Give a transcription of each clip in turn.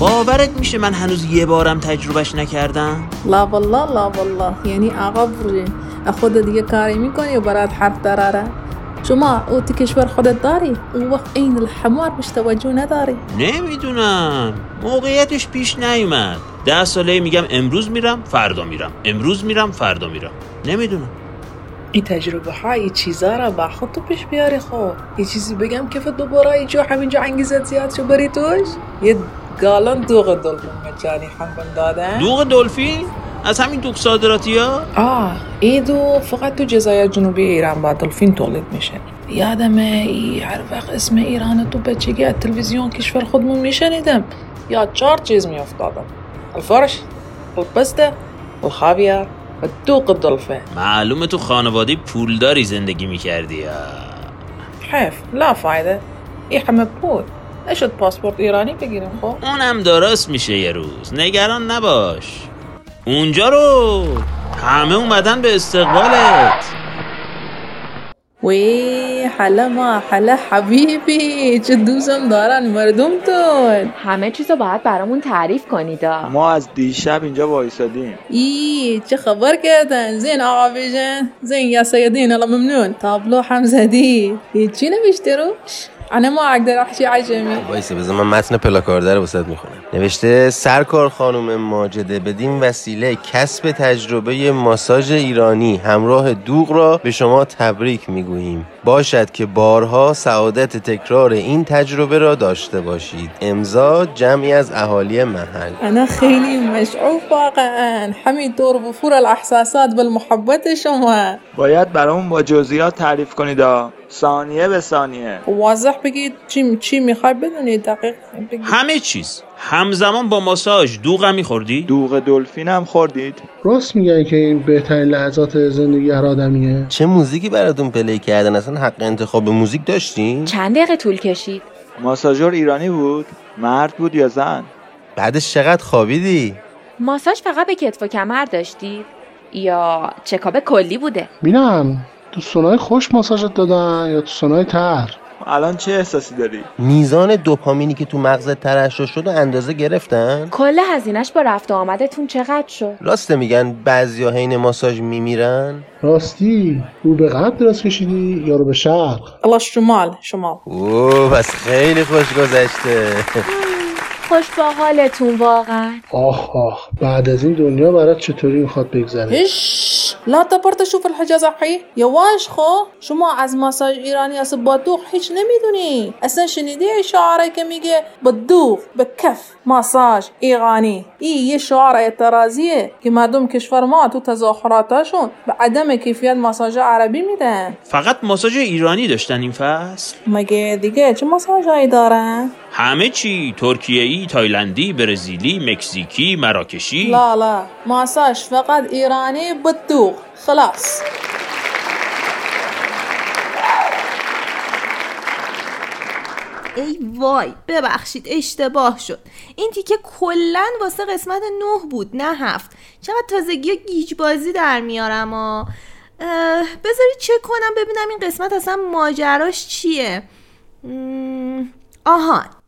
باورت میشه من هنوز یه بارم تجربهش نکردم؟ لا والله لا والله. یعنی آقا برجه خود دیگه کاری می‌کنی و برات حرف دراره. شما او تو کشور خودت داری؟ اون وقت این الحمار بهش توجه نداری. نمی‌دونم. موقعیتش پیش نیومد. ده ساله میگم امروز میرم فردا میرم. امروز میرم فردا میرم. نمی‌دونم. این تجربه ها این چیزا را با خود تو پیش بیاری خب. یه چیزی بگم که دوباره اینجا همینجا انگیزت زیاد شو بری توش. یه گالان دوغ دلفین مجانی هم دادن؟ دوغ دلفین؟ از همین دوغ صادراتی ها؟ آه این دو فقط تو جزایر جنوبی ایران با دلفین تولید میشه. یادمه ای هر وقت اسم ایران تو بچگی از تلویزیون کشور خودمون میشنیدم. یا چهار چیز میافتادم. الفرش الپسته الخاویار و دوغ دلفین. معلومه تو خانواده پولداری زندگی می‌کردی حیف لا فایده. ای همه پول. نشد پاسپورت ایرانی بگیریم خب؟ اونم درست میشه یه روز. نگران نباش. اونجا رو همه اومدن به استقبالت. وی حالا ما حالا حبیبی چه دوستم دارن مردمتون؟ همه چیزو باید برامون تعریف کنید ما از دیشب اینجا وایسادیم. ای چه خبر کردن؟ زین آقا بیجن زین یا سیدین الله ممنون. تابلو هم زدی. چی نوشته روش؟ انا ما اقدر احكي عجمی. وایسه بذار من متن پلاکارده رو وسط می‌خونم. نوشته سرکار خانم ماجده بدین وسیله کسب تجربه ماساژ ایرانی همراه دوغ را به شما تبریک می‌گوییم. باشد که بارها سعادت تکرار این تجربه را داشته باشید. امضا جمعی از اهالی محل. انا خیلی مشعوف واقعا. حمید دور بفور الاحساسات بالمحبت شما. باید برامون با جزئیات تعریف کنید ثانیه به ثانیه. واضح بگید چی چی می‌خوای بدونید دقیق بگید. همه چیز همزمان با ماساژ دوغ هم میخوردی؟ دوغ دلفین هم خوردید؟ راست میگن که این بهترین لحظات زندگی هر آدمیه چه موزیکی براتون پلی کردن اصلا حق انتخاب موزیک داشتین؟ چند دقیقه طول کشید؟ ماساژور ایرانی بود؟ مرد بود یا زن؟ بعدش چقدر خوابیدی؟ ماساژ فقط به کتف و کمر داشتی؟ یا چکاب کلی بوده؟ بینم دوستانای خوش ماساژت دادن یا دوستانای تر الان چه احساسی داری؟ میزان دوپامینی که تو مغزت ترشح شد و اندازه گرفتن؟ کل هزینش با رفت آمدتون چقدر شد؟ راسته میگن بعضیا حین ماساژ میمیرن؟ راستی رو به غرب دراز کشیدی یا رو به شرق؟ الله شمال شمال اوه بس خیلی خوش گذشته خوش با حالتون واقعا. آخ آخ بعد از این دنیا برات چطوری می‌خواد بگذره؟ اش لا تبرت شوف الحجاز احی یواش خو؟ شما از ماساژ ایرانی از بدوغ هیچ نمی‌دونی. اصلا شنیدی شعاره که میگه بدوغ به کف ماساژ ایرانی؟ این یه شعار اعتراضیه که مردم کشور ما تو تظاهراتاشون به عدم کیفیت ماساژ عربی میدن. فقط ماساژ ایرانی داشتن این فصل؟ مگه دیگه؟ چه ماساژایی دارن؟ همه چی ترکیه‌ای، تایلندی، برزیلی، مکزیکی، مراکشی. لا لا. ماساژ فقط ایرانی بدوغ خلاص. ای وای ببخشید اشتباه شد. این تیکه کلا واسه قسمت نه بود نه هفت. چقدر تازگی و گیج بازی در میارم و بذاری چک کنم ببینم این قسمت اصلا ماجراش چیه. آهان.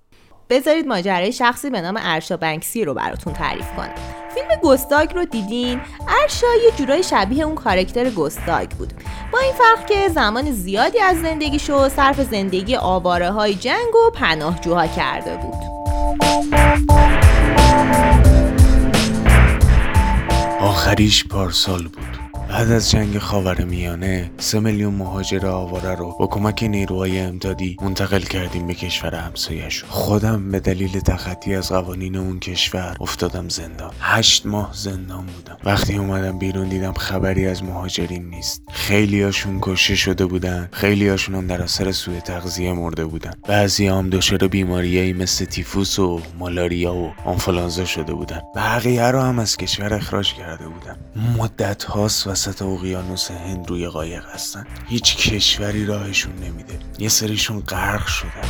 بذارید ماجرای شخصی به نام ارشا بنکسی رو براتون تعریف کنم. فیلم گستاگ رو دیدین؟ ارشا یه جورای شبیه اون کارکتر گستاگ بود. با این فرق که زمان زیادی از زندگیشو صرف زندگی آواره های جنگ و پناهجوها کرده بود. آخریش پارسال بود. بعد از جنگ خاور میانه سه میلیون مهاجر آواره رو با کمک نیروهای امدادی منتقل کردیم به کشور همسایش خودم به دلیل تخطی از قوانین اون کشور افتادم زندان. هشت ماه زندان بودم. وقتی اومدم بیرون دیدم خبری از مهاجرین نیست. خیلی هاشون کشته شده بودن. خیلی هاشون هم در اثر سوء تغذیه مرده بودن. بعضی هم دچار بیماریایی مثل تیفوس و مالاریا و آنفولانزا شده بودن. بقیه رو هم از کشور اخراج کرده بودن. مدت هاست وسط اقیانوس هند روی قایق هستن. هیچ کشوری راهشون نمیده. یه سریشون غرق شدن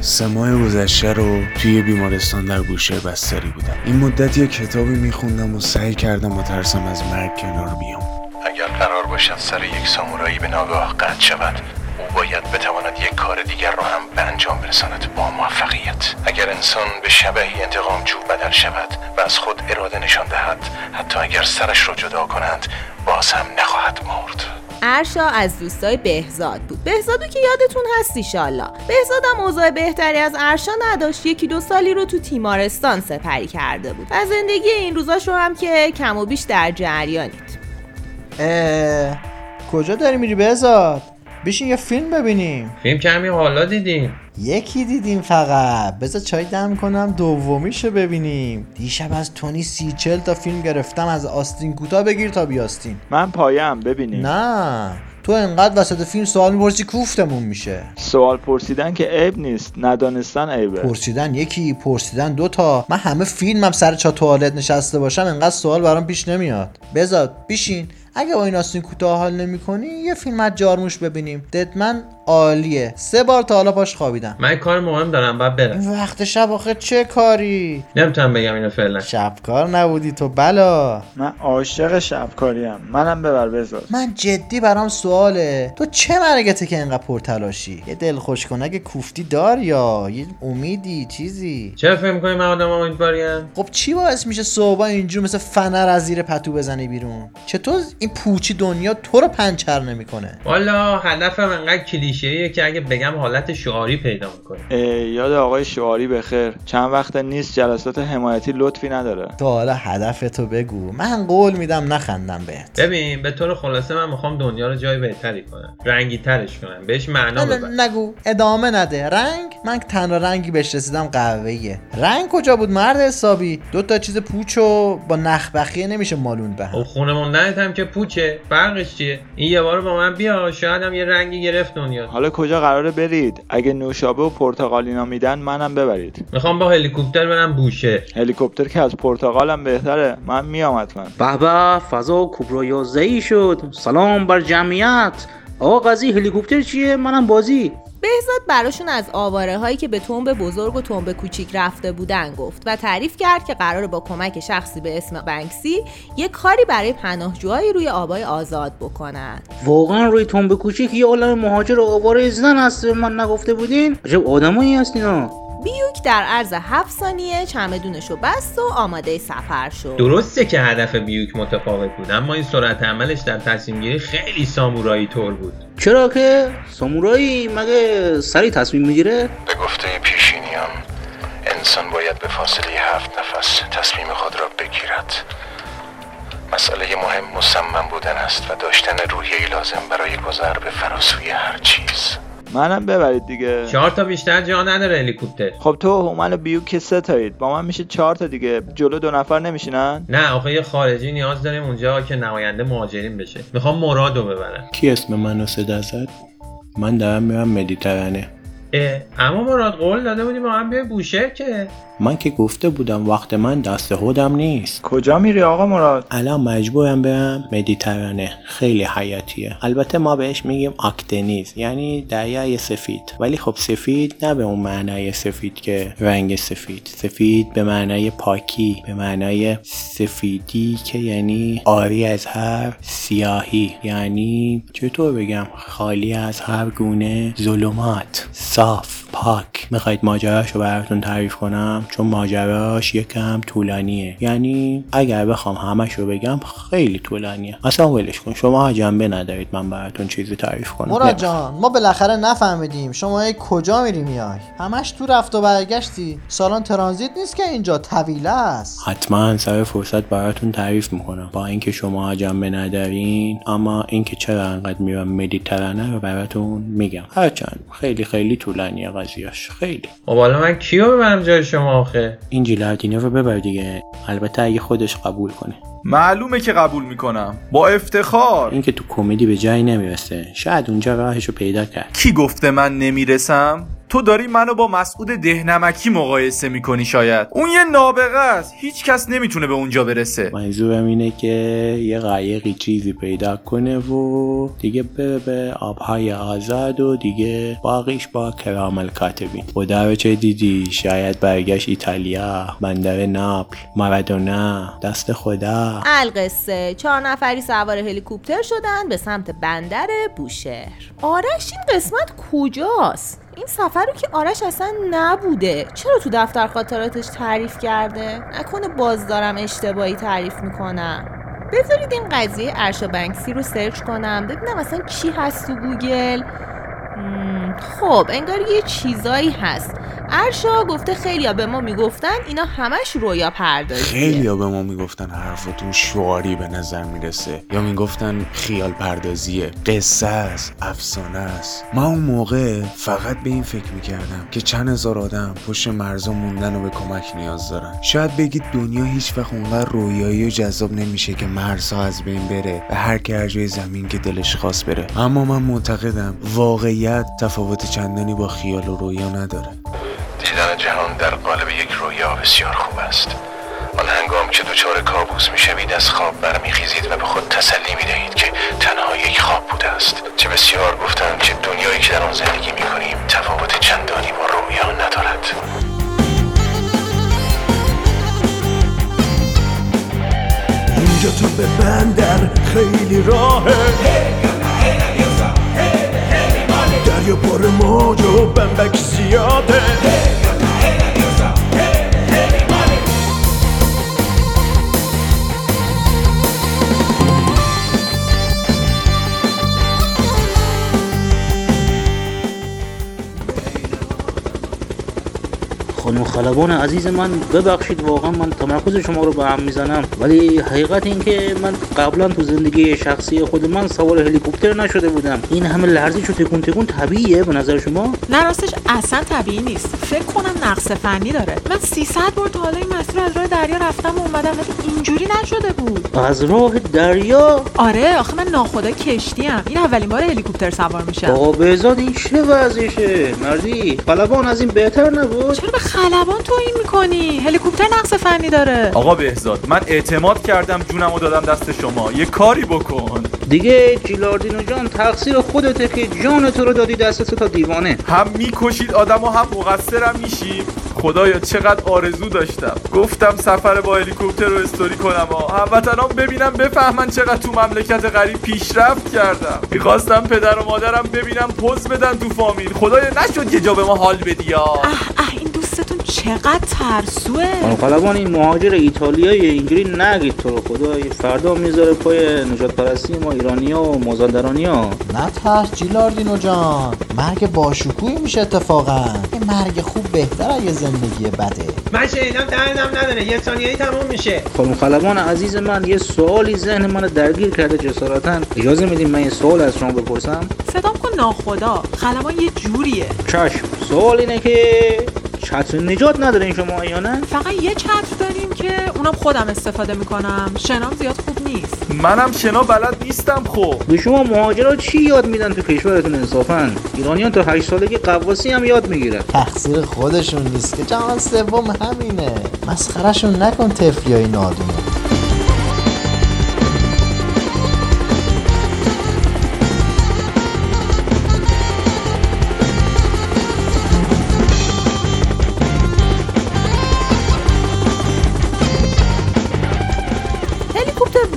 سه ماه گذشته رو توی بیمارستان در گوشه بستری بودم. این مدت یه کتابی میخوندم و سعی کردم و ترسم از مرگ کنار بیام. اگر قرار باشد سر یک سامورایی به ناگاه قطع شود او باید بتواند یک کار دیگر را هم به انجام برساند با موفقیت. اگر انسان به شبهی انتقام جو بدل شود و از خود اراده نشان دهد حتی اگر سرش را جدا کنند باز هم نخواهد مرد. ارشا از دوستای بهزاد بود. بهزادو که یادتون هست ایشالله بهزادم اوضاع بهتری از ارشا نداشت. یکی دو سالی رو تو تیمارستان سپری کرده بود. و زندگی این روزاش رو هم که کم و بیش در جریانید. اه، کجا داری میری بهزاد؟ بشین یه فیلم ببینیم. فیلم کمی حالا دیدیم. یکی دیدیم فقط. بذار چای دم کنم دومیشو ببینیم. دیشب از تونی سی چل تا فیلم گرفتم از آستین کوتاه بگیر تا بیاستین. من پایم ببینیم. نه. تو انقدر وسط فیلم سوال می‌پرسی کوفتمون میشه. سوال پرسیدن که عیب نیست ندانستن عیبه. پرسیدن یکی پرسیدن دوتا من همه فیلمم سر چا توالت نشسته باشم انقدر سوال برام پیش نمیاد. بذار بیشین اگه با این آستین کوتاه حال نمی‌کنی یه فیلم از جارموش ببینیم. ددمن عالیه. سه بار تا حالا پاش خوابیدم. من کار مهم دارم باید برم. این وقت شب آخه چه کاری؟ نمی‌تونم بگم اینو فعلا. شبکار نبودی تو بلا. من عاشق شبکاریم منم ببر بذار. من جدی برام سواله. تو چه مرگته که انقدر پرتلاشی؟ یه دل خوشکنک کوفتی دار یا یه امیدی چیزی؟ چه فکر می‌کنی من آدم امیدواریم؟ خب چی باعث میشه صبح اینجور مثل فنر از زیر پتو بزنی بیرون؟ چطور این پوچی دنیا تو رو پنچر نمی‌کنه؟ والا هدفم انقدر کلیشه‌ایه که اگه بگم حالت شعاری پیدا می‌کنه. یاد آقای شعاری بخیر. چند وقت نیست جلسات حمایتی لطفی نداره. تو حالا هدفتو بگو. من قول میدم نخندم بهت. ببین به طور خلاصه من می‌خوام دنیا رو جای بهتری کنم. رنگی ترش کنم. بهش معنا نه ببرم نگو. ادامه نده. رنگ؟ من تنها رنگی بهش رسیدم قهوه‌ایه. رنگ کجا بود مرد حسابی؟ دو تا چیز پوچو با نخبخیه نمیشه مالون به خب خونه موندنت هم که پوچه. فرقش چیه؟ این یه بار با من بیا. شاید هم یه رنگی گرفت دنیا. حالا کجا قراره برید؟ اگه نوشابه و پرتقالینا میدن منم ببرید. می‌خوام با هلیکوپتر برم بوشه. هلیکوپتر که از پرتقالم بهتره. من میام حتما. به به فضا کبرا یازدهی شد. سلام بر جمعیت. آقا قضیه هلیکوپتر چیه؟ منم بازی. بهزاد براشون از آواره هایی که به تنب بزرگ و تنب کوچیک رفته بودن گفت و تعریف کرد که قرار با کمک شخصی به اسم بنکسی یه کاری برای پناهجوهایی روی آبای آزاد بکنن. واقعا روی تنبه کوچیک یه عالم مهاجر و آواره زن هست به من نگفته بودین؟ عجب آدمایی هستینا بیوک در عرض هفت ثانیه چمدونش رو بست و آماده سفر شد. درسته که هدف بیوک متفاوت بود اما این سرعت عملش در تصمیم گیری خیلی سامورایی طور بود. چرا که سامورایی مگه سری تصمیم می‌گیره؟ به گفته پیشینیان انسان باید به فاصله هفت نفس تصمیم خود را بگیرد. مسئله مهم مصمم بودن است و داشتن روحیه لازم برای گذر به فراسوی هر چیز. منم ببرید دیگه. چهار تا بیشتر جا نداره هلیکوپتر. خب تو هومن و بیو که سه تایید با من میشه چهار تا دیگه. جلو دو نفر نمیشینن؟ نه آخه یه خارجی نیاز داریم اونجا که نماینده مهاجرین بشه. می‌خوام مرادو ببرم. کی اسم منو صدا زد؟ من دارم میرم مدیترانه. اه اما مراد قول داده بودی با هم بیای بوشهر که. من که گفته بودم وقت من دست خودم نیست. کجا میری آقا مراد؟ الان مجبورم برم مدیترانه. خیلی حیاتیه. البته ما بهش میگیم آکتنیز یعنی دریای سفید. ولی خب سفید نه به اون معنای سفید که رنگ سفید. سفید به معنای پاکی به معنای سفیدی که یعنی آری از هر سیاهی. یعنی چطور بگم؟ خالی از هر گونه ظلمات. صاف. پاک. می‌خواید ماجراش رو براتون تعریف کنم؟ چون ماجراش یکم طولانیه. یعنی اگر بخوام همش رو بگم خیلی طولانیه. اصلا ولش کن. شما جنبه ندارید من براتون چیزی تعریف کنم. مراد جان ما بالاخره نفهمیدیم شما ای کجا میری میای. همش تو رفت و برگشتی. سالان ترانزیت نیست که اینجا طویله است. حتما سر فرصت براتون تعریف می‌کنم. با اینکه شما جنبه ندارین اما اینکه چرا انقدر میرم مدیترانه رو براتون میگم. هرچند خیلی خیلی طولانیه قضیهش خیلی. خب حالا من کیو ببرم جای شما آخه؟ این جیلاردینه رو ببر دیگه. البته اگه خودش قبول کنه. معلومه که قبول می‌کنم. با افتخار. اینکه تو کمدی به جایی نمی‌رسه. شاید اونجا راهش رو پیدا کرد. کی گفته من نمی‌رسم؟ تو داری منو با مسعود دهنمکی مقایسه می‌کنی شاید. اون یه نابغه است. هیچ کس نمی‌تونه به اونجا برسه. منظورم اینه که یه قایقی چیزی پیدا کنه و دیگه بره به آبهای آزاد و دیگه باقیش با کرام الکاتبین خدا رو چه دیدی؟ شاید برگشت ایتالیا بندر ناپل مارادونا دست خدا. القصه. چهار نفری سوار هلیکوپتر شدن به سمت بندر بوشهر. آرش این قسمت کجاست؟ این سفر رو که آرش اصلا نبوده. چرا تو دفتر خاطراتش تعریف کرده؟ نکنه باز دارم اشتباهی تعریف می‌کنم. بذارید این قضیه ارشا بنکسی رو search کنم ببینم اصلا چی هست تو گوگل. خب انگار یه چیزایی هست. ارشا گفته خیلیا به ما می‌گفتن اینا همش رویا پردازیه. خیلی به ما می‌گفتن حرفتون شعاری به نظر می‌رسه. یا می‌گفتن خیال پردازیه. قصه است افسانه است. من اون موقع فقط به این فکر می‌کردم که چند هزار آدم پشت مرزا موندن و به کمک نیاز دارن. شاید بگید دنیا هیچ وقت اونقدر رویایی و جذاب نمیشه که مرزها از بین بره به هر که هر جای زمین که دلش خواست بره. اما من معتقدم واقعیت تفاوت چندانی با خیال و رویا نداره. دیدن جهان در قالب یک رویا بسیار خوب است. آن هنگام که دچار کابوس می‌شوید از خواب برمیخیزید و به خود تسلی می‌دهید که تنها یک خواب بوده است. چه بسیار گفتند که دنیایی که در آن زندگی می‌کنیم تفاوت چندانی با رویا ندارد. اینجا تو به بندر خیلی راهه. دریا پر موج و بمبک زیاده. خانم خلبان عزیز من ببخشید واقعا من تمرکز شما رو به هم می‌زنم. ولی حقیقت این که من قبلا تو زندگی شخصی خود من سوار هلیکوپتر نشده بودم. این همه لرزش و تکون تکون طبیعیه به نظر شما؟ نه راستش اصلا طبیعی نیست. فکر کنم نقص فنی داره. من 300 بار تا حالا این مسیر از راه دریا رفتم و اومدم ولی اینجوری نشده بود. از راه دریا؟ آره آخه من ناخدا کشتیم این اولین بار هلیکوپتر سوار میشم. آقا بهزاد این چه وضعشه؟ مردی خلبان از این بهتر نبود؟ چرا به خلبان توهین می‌کنی؟ هلیکوپتر نقص فنی داره. آقا بهزاد من اعتماد کردم جونم و دادم دست شما. یه کاری بکن. دیگه جیلاردینو جان تقصیر خودته که جان تو رو دادی دست تا دیوانه. هم می‌کشید آدم و هم مقصرم میشیم. خدایا چقدر آرزو داشتم. گفتم سفر با هلیکوپتر رو استوری کنم هموطنان ببینم بفهمن چقدر تو مملکت غریب پیشرفت کردم. می‌خواستم پدر و مادرم ببینم پوز بدن تو فامیل. خدایا نشد یه جا به ما حال بدی اه اه چقدر ترسوه. خلبان این مهاجر ایتالیایی اینجوری نگید تو رو خدا فردا می‌ذاره پای نجات پرستی ما ایرانیا و مازندرانیا. نه ترس جیلاردینو جان مرگ باشکوهی میشه اتفاقا. یه مرگ خوب بهتر از یه زندگی بده. من شنیدم دهنم نداره یه ثانیه‌ای تموم میشه. خانم خلبان عزیز من یه سوالی ذهن من درگیر کرده جسارتا. اجازه میدین من یه سوال از شما بپرسم؟ صدام کن ناخدا. خلبان یه جوریه. چشم سوال اینه که چتر نجات ندارین شما یا نه؟ فقط یه چتر داریم که اونم خودم استفاده می‌کنم. شنام زیاد خوب نیست. منم شنا بلد نیستم خب. به شما مهاجرا چی یاد میدن تو کشورتون انصافا؟ ایرانیان تا هشت سالگی قواسی هم یاد می‌گیرن. تقصیر خودشون نیست که جهان سوم همینه. مسخرشون نکن تفلیای نادونه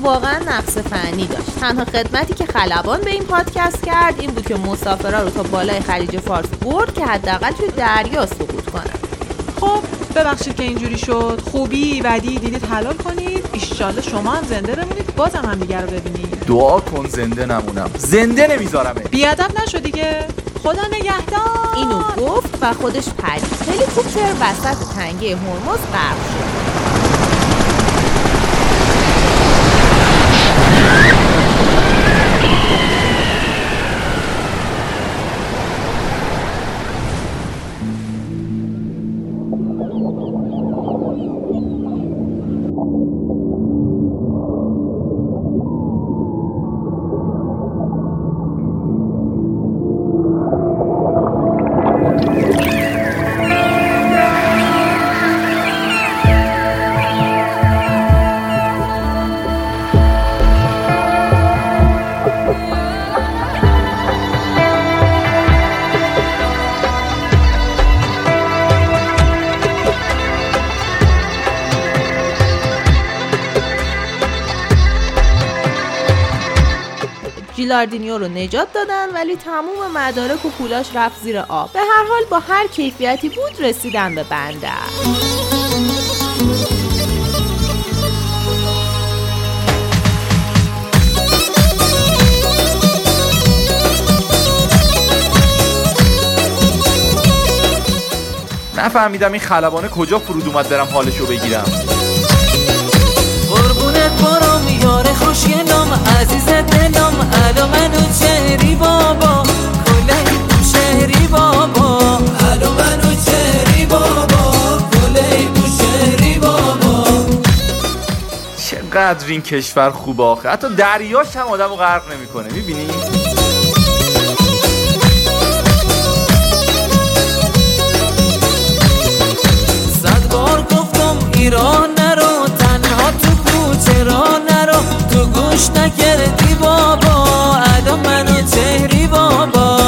واقعا نقص فنی داشت. تنها خدمتی که خلبان به این پادکست کرد این بود که مسافرها رو تا بالای خلیج فارس برد که حداقل توی دریا سقوط کنن خب ببخشید که اینجوری شد. خوبی بدی دیدید حلال کنید. ایشالله شما هم زنده بمونید. بازم هم دیگر رو ببینید. دعا کن زنده نمونم. زنده نمیذارمه بیادب نشو دیگه. خدا نگهدار. اینو گفت و خودش پرید. هلیکوپتر وسط تنگه هرمز غرق شد. ژیلاردینیو رو نجات دادن ولی تموم مدارک و پولاش رفت زیر آب. به هر حال با هر کیفیتی بود رسیدن به بندر نفهمیدم این خلبانه کجا فرود اومد برم حالشو بگیرم. قربونت برم. یار خوشگلم عزیز دلم الو منو چهری بابا تو شهری بابا. الو منو چهری بابا تو شهری بابا. چقدر این کشور خوبه آخه. حتی دریاش هم آدمو غرق نمی‌کنه می‌بینی؟ صد بار گفتم ایران تو گوش نکردی بابا الان منو چهری بابا.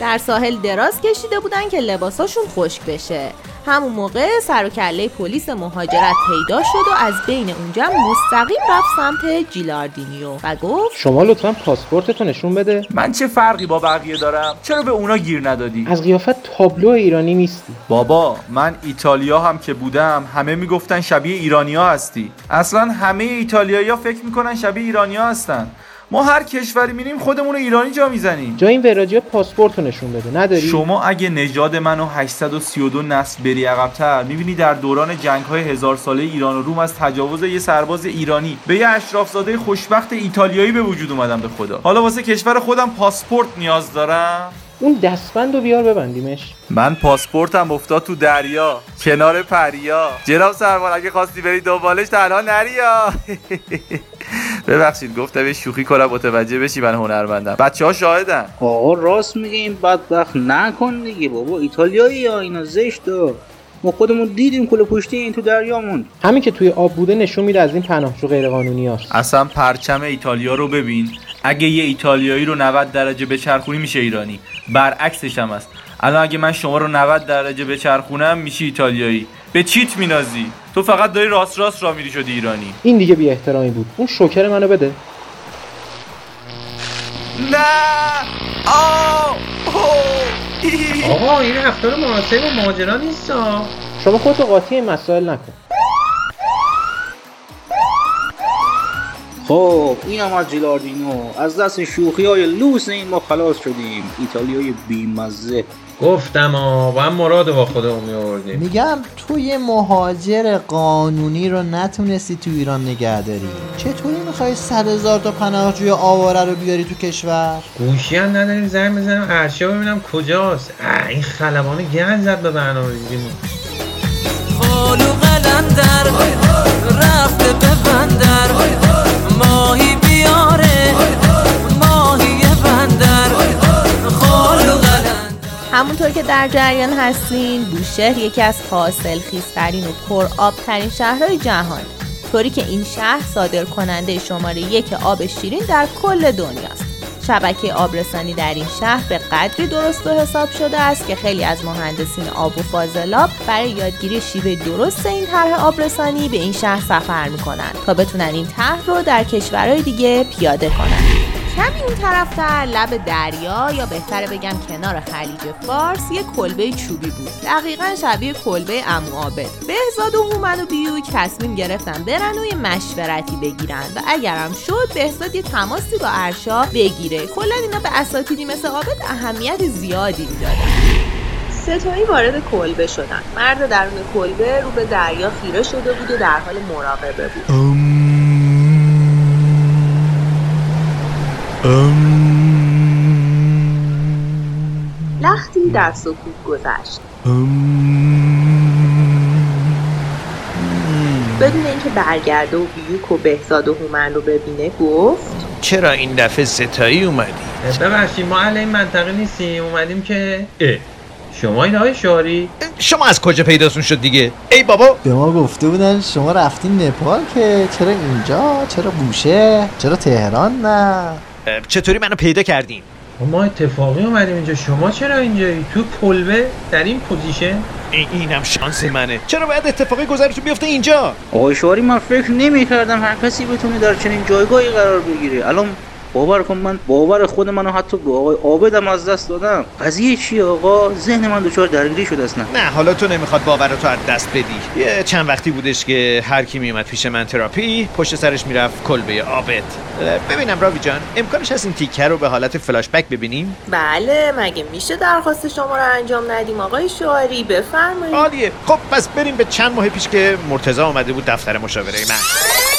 در ساحل دراز کشیده بودن که لباساشون خشک بشه. همون موقع سر و کله پلیس مهاجرت پیدا شد و از بین اونجا مستقیم رفت سمت جیلاردینیو و گفت شما لطفا پاسپورتتو نشون بده. من چه فرقی با بقیه دارم؟ چرا به اونا گیر ندادی؟ از قیافت تابلو ایرانی نیستی. بابا من ایتالیا هم که بودم همه می‌گفتن شبیه ایرانیا هستی. اصلا همه ایتالیایی فکر می‌کنن شبیه ایرانیا هستن. ما هر کشوری میریم خودمون رو ایرانی جا می‌زنیم. جای این وراجی پاسپورتو نشون بده. نداری؟ شما اگه نژاد منو 832 نسل بری عقبتر می‌بینی در دوران جنگ های هزار ساله ایران و روم از تجاوز یه سرباز ایرانی به یه اشرافزاده خوشبخت ایتالیایی به وجود اومدم به خدا. حالا واسه کشور خودم پاسپورت نیاز دارم. اون دستبند رو بیار ببندیمش. من پاسپورتم افتاد تو دریا کنار پریا. جناب سربان اگه خواستی بری دنبالش تنها نریا. ببخشید گفتم یه شوخی کنم متوجه بشی من هنرمندم. بچه ها شاهدن. آقا راست میگه این بدبخت. نکن دیگه بابا. ایتالیایی یا اینا زشت ما خودمون دیدیم کل پشتی این تو دریا موند همین که توی آب بوده نشون میده از این پناهجو غیر قانونی هست. اصلا پرچم ایتالیا رو ببین. اگه یه ایتالیایی رو 90 درجه بچرخونی میشه ایرانی. برعکسش هم است الان اگه من شما رو 90 درجه بچرخونم میشی ایتالیایی. به چیت مینازی؟ تو فقط داری راست راست را میری شدی ایرانی. این دیگه بی احترامی بود. اون شوکر منو بده. نه. آه. آقا این رفتار مناسب مهاجران نیست شما خودتو قاطی این مسائل نکن. خب این هم از جیلاردینو. از دست شوخی های لوس این ما خلاص شدیم. ایتالیای بیمزه. گفتم آ با هم مراد با خودمون میآوردیم میگم تو یه مهاجر قانونی رو نتونستی تو ایران نگه داری. چطوری می‌خوای صد هزار تا پناهجوی آواره رو بیاری تو کشور؟ گوشی هم نداریم زنگ بزنم ارشیا ببینم کجاست. این خلبانه گند زد به برنامه ریزیمون خالو قلندر رفته به بندر. ماهی بیاره همونطور که در جریان هستین بوشهر یکی از حاصل خیزترین و پر آب ترین شهرهای جهان. طوری که این شهر صادر کننده شماره یک آب شیرین در کل دنیاست. شبکه آبرسانی در این شهر به قدری درست و حساب شده است که خیلی از مهندسین آب و فاضلاب برای یادگیری شیوه درست این طرح آبرسانی به این شهر سفر می‌کنن تا بتونن این طرح رو در کشورهای دیگه پیاده کنن کمی اون طرفتر لب دریا یا بهتره بگم کنار خلیج فارس یک کلبه چوبی بود. دقیقا شبیه کلبه امو عابد بهزاد و هومن و بیوک تصمیم گرفتن برن و یه مشورتی بگیرن و اگرم شد بهزاد یه تماسی با ارشا بگیره. کلا اینا به اساتیدی مثل عابد اهمیت زیادی می‌دادن. ستایی وارد کلبه شدن. مرد درون کلبه رو به دریا خیره شده بود و در حال مراقبه بود. لختی در سکوت گذشت. بدون اینکه برگرده و بیوک و بهزاد و هومن رو ببینه گفت چرا این دفعه ستایی اومدی؟ ببخشید ما اهل این منطقه نیستیم. اومدیم که اه. شما این های شاری؟ شما از کجا پیداتون شد دیگه؟ ای بابا. به ما گفته بودن شما رفتین نپال که چرا اینجا؟ چرا بوشه چرا تهران؟ نه. چطوری منو پیدا کردین؟ ما اتفاقی اومدیم اینجا. شما چرا اینجایی تو کلبه در این position؟ این اینم شانس منه. چرا باید اتفاقی گذرش بیفته اینجا؟ آقای شواری من فکر نمی کردم هر کسی بتونه در چنین جایگاهی قرار بگیره. الان باور کن من باور خود منو حتی به آقای عابدم از دست دادم. قضیه چیه آقا؟ ذهن من دچار درگیری شده اصلا نه. حالا تو نمی‌خواد باور تو از دست بدی. یه چند وقتی بودش که هر کی میومد پیش من تراپی پشت سرش می‌رفت کلبه عابد. ببینم راوی جان امکانش هست این تیکه رو به حالت فلاش بک ببینیم؟ بله مگه میشه درخواست شما رو انجام ندیم آقای شواری بفرمایید. عالیه. خب پس بریم به چند ماه پیش که مرتضی اومده بود دفتر مشاوره من.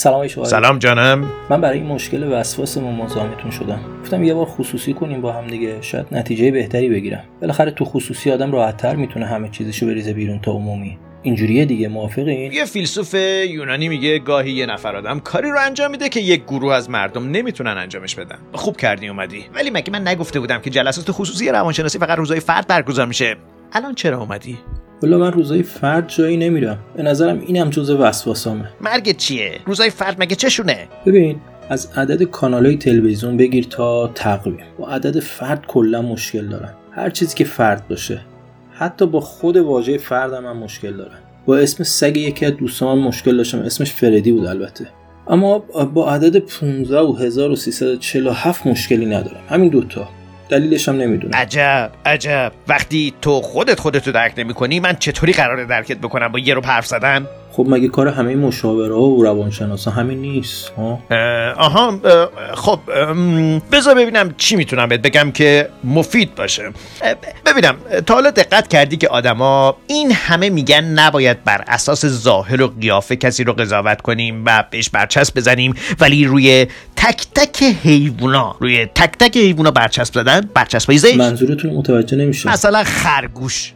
سلام شوهر سلام جانم. من برای این مشکل وسواسمون مزاحمتون شدم. گفتم یه بار خصوصی کنیم با هم دیگه. شاید نتیجه بهتری بگیرم. بالاخره تو خصوصی آدم راحتتر می‌تونه همه چیزشو بریزه بیرون تا عمومی. اینجوریه دیگه موافقین یه فیلسوف یونانی میگه گاهی یه نفر آدم کاری رو انجام میده که یک گروه از مردم نمی‌تونن انجامش بدن. خوب کردی اومدی. ولی مگه من نگفته بودم که جلسات خصوصی روانشناسی فقط روزای فرد برگزار میشه؟ الان چرا اومدی؟ والا من روزای فرد جایی نمیرم. به نظرم اینم جزء وسواسامه مرگ چیه؟ روزای فرد مگه چشونه؟ ببین از عدد کانالهای تلویزیون بگیر تا تقویم. با عدد فرد کلا مشکل دارم هر چیزی که فرد باشه. حتی با خود واژه فردم هم مشکل دارم با اسم سگ یکی از دوستان مشکل داشتم. اسمش فردی بود البته. اما با عدد 15 و 1347 مشکلی ندارم. همین دوتا. دلیلش هم نمی‌دونم. عجب عجب. وقتی تو خودت خودتو درک نمی‌کنی من چطوری قراره درکت بکنم با یه رو حرف زدن؟ خب مگه کار همه مشاوره ها و روانشناسا همین نیست؟ ها؟ اه، آها اه، خب بذار ببینم چی می‌تونم بهت بگم که مفید باشه. ببینم تا حالا دقت کردی که آدما این همه میگن نباید بر اساس ظاهر و قیافه کسی رو قضاوت کنیم و بهش برچسب بزنیم ولی روی تک تک حیوونا روی تک تک حیوونا برچسب زدن برچسبای زشت. منظورتون متوجه نمیشه. مثلا خرگوش.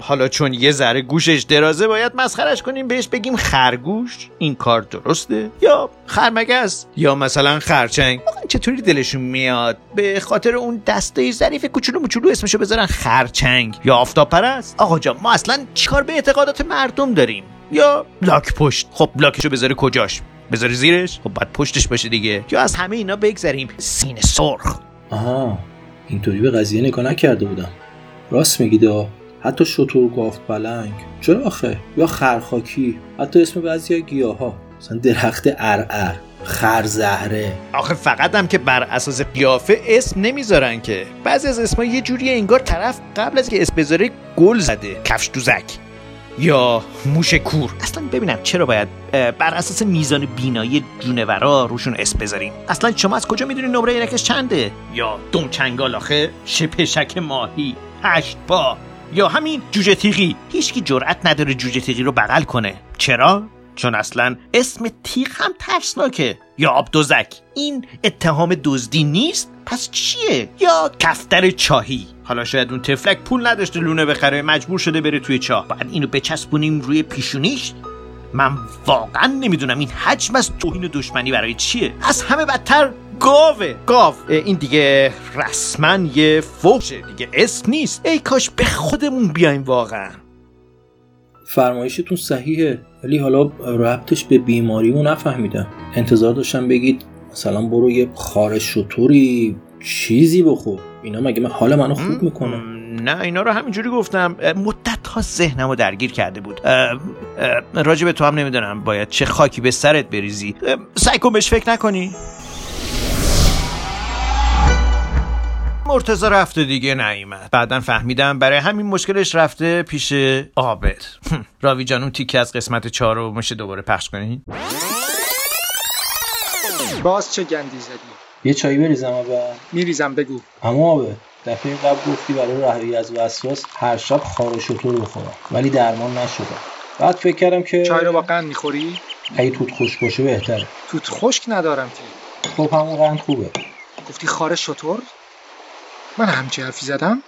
حالا چون یه ذره گوشش درازه باید مسخرش کنیم بهش بگیم خرگوش. این کار درسته؟ یا خرمگس یا مثلا خرچنگ. چطوری دلشون میاد؟ به خاطر اون دسته ظریف کوچولو موچولو اسمشو بذارن خرچنگ. یا آفتاب پرست آقا جان ما اصلا چیکار به اعتقادات مردم داریم؟ یا لاک پشت؟ خب لاکشو بذاره کجاش؟ بذاری زیرش؟ خب باید پشتش باشه دیگه. یا از همه اینا بگذریم. سینه سرخ. آها اینطوری به قضیه نگاه نکرده بودم. راست میگید آ حتی شطور گاف پلنگ. چرا آخه؟ یا خرخاکی؟ حتی اسم بعضی گیاه ها مثلا درخت ارعر خرزهره آخه فقط هم که بر اساس قیافه اسم نمی‌ذارن که. بعضی از اسما یه جوری انگار طرف قبل از که اسم بذاره گل زده. کفش دوزک یا موش کور. اصلا ببینم چرا باید بر اساس میزان بینایی جونورا روشون اسم بذاریم. اصلا شما از کجا می‌دونی نمره اینکش چنده؟ یا دم چنگال آخه شپشک ماهی. هشت پا. یا همین جوجه تیغی. هیچکی جرأت نداره جوجه تیغی رو بغل کنه. چرا؟ چون اصلا اسم تیغ هم ترسناکه. یا آب دوزک این اتهام دزدی نیست؟ پس چیه؟ یا کفتر چاهی. حالا شاید اون تفلک پول نداشته لونه بخره مجبور شده بره توی چاه. بعد اینو بچسبونیم روی پیشونیش؟ من واقعا نمی‌دونم این حجم از توهین و دشمنی برای چیه. از همه بدتر گاوه. گاو. این دیگه رسما یه فوشه دیگه اسم نیست. ای کاش به خودمون بیایم واقعا. فرمایشتون صحیحه ولی حالا ربطش به بیماریمو نفهمیدم. انتظار داشتم بگید مثلا برو یه خار شطوری چیزی بخور. اینا مگه من حال منو خوب می‌کنه؟ نه اینا رو همینجوری گفتم. مدت ها ذهنم رو درگیر کرده بود. به تو هم نمی‌دونم. باید چه خاکی به سرت بریزی. سعی کن بهش فکر نکنی. مرتزا رفته دیگه نیومد بعدا فهمیدم برای همین مشکلش رفته پیش عابد. راوی جان اون تیکه از قسمت چهار رو میشه دوباره پخش کنی؟ باز چه گندی زدی؟ یه چایی بریزم اول میریزم بگو. اما آبه دفعه قبل گفتی برای رهایی از وسواس هر شب خار شطور بخورم ولی درمان نشدم بعد فکر کردم که چای رو با قند می‌خوری؟ اگه توت خوش باشه بهتره. توت خشک ندارم که. خب همون قند خوبه. گفتی خار شطور من همچی حرفی زدم؟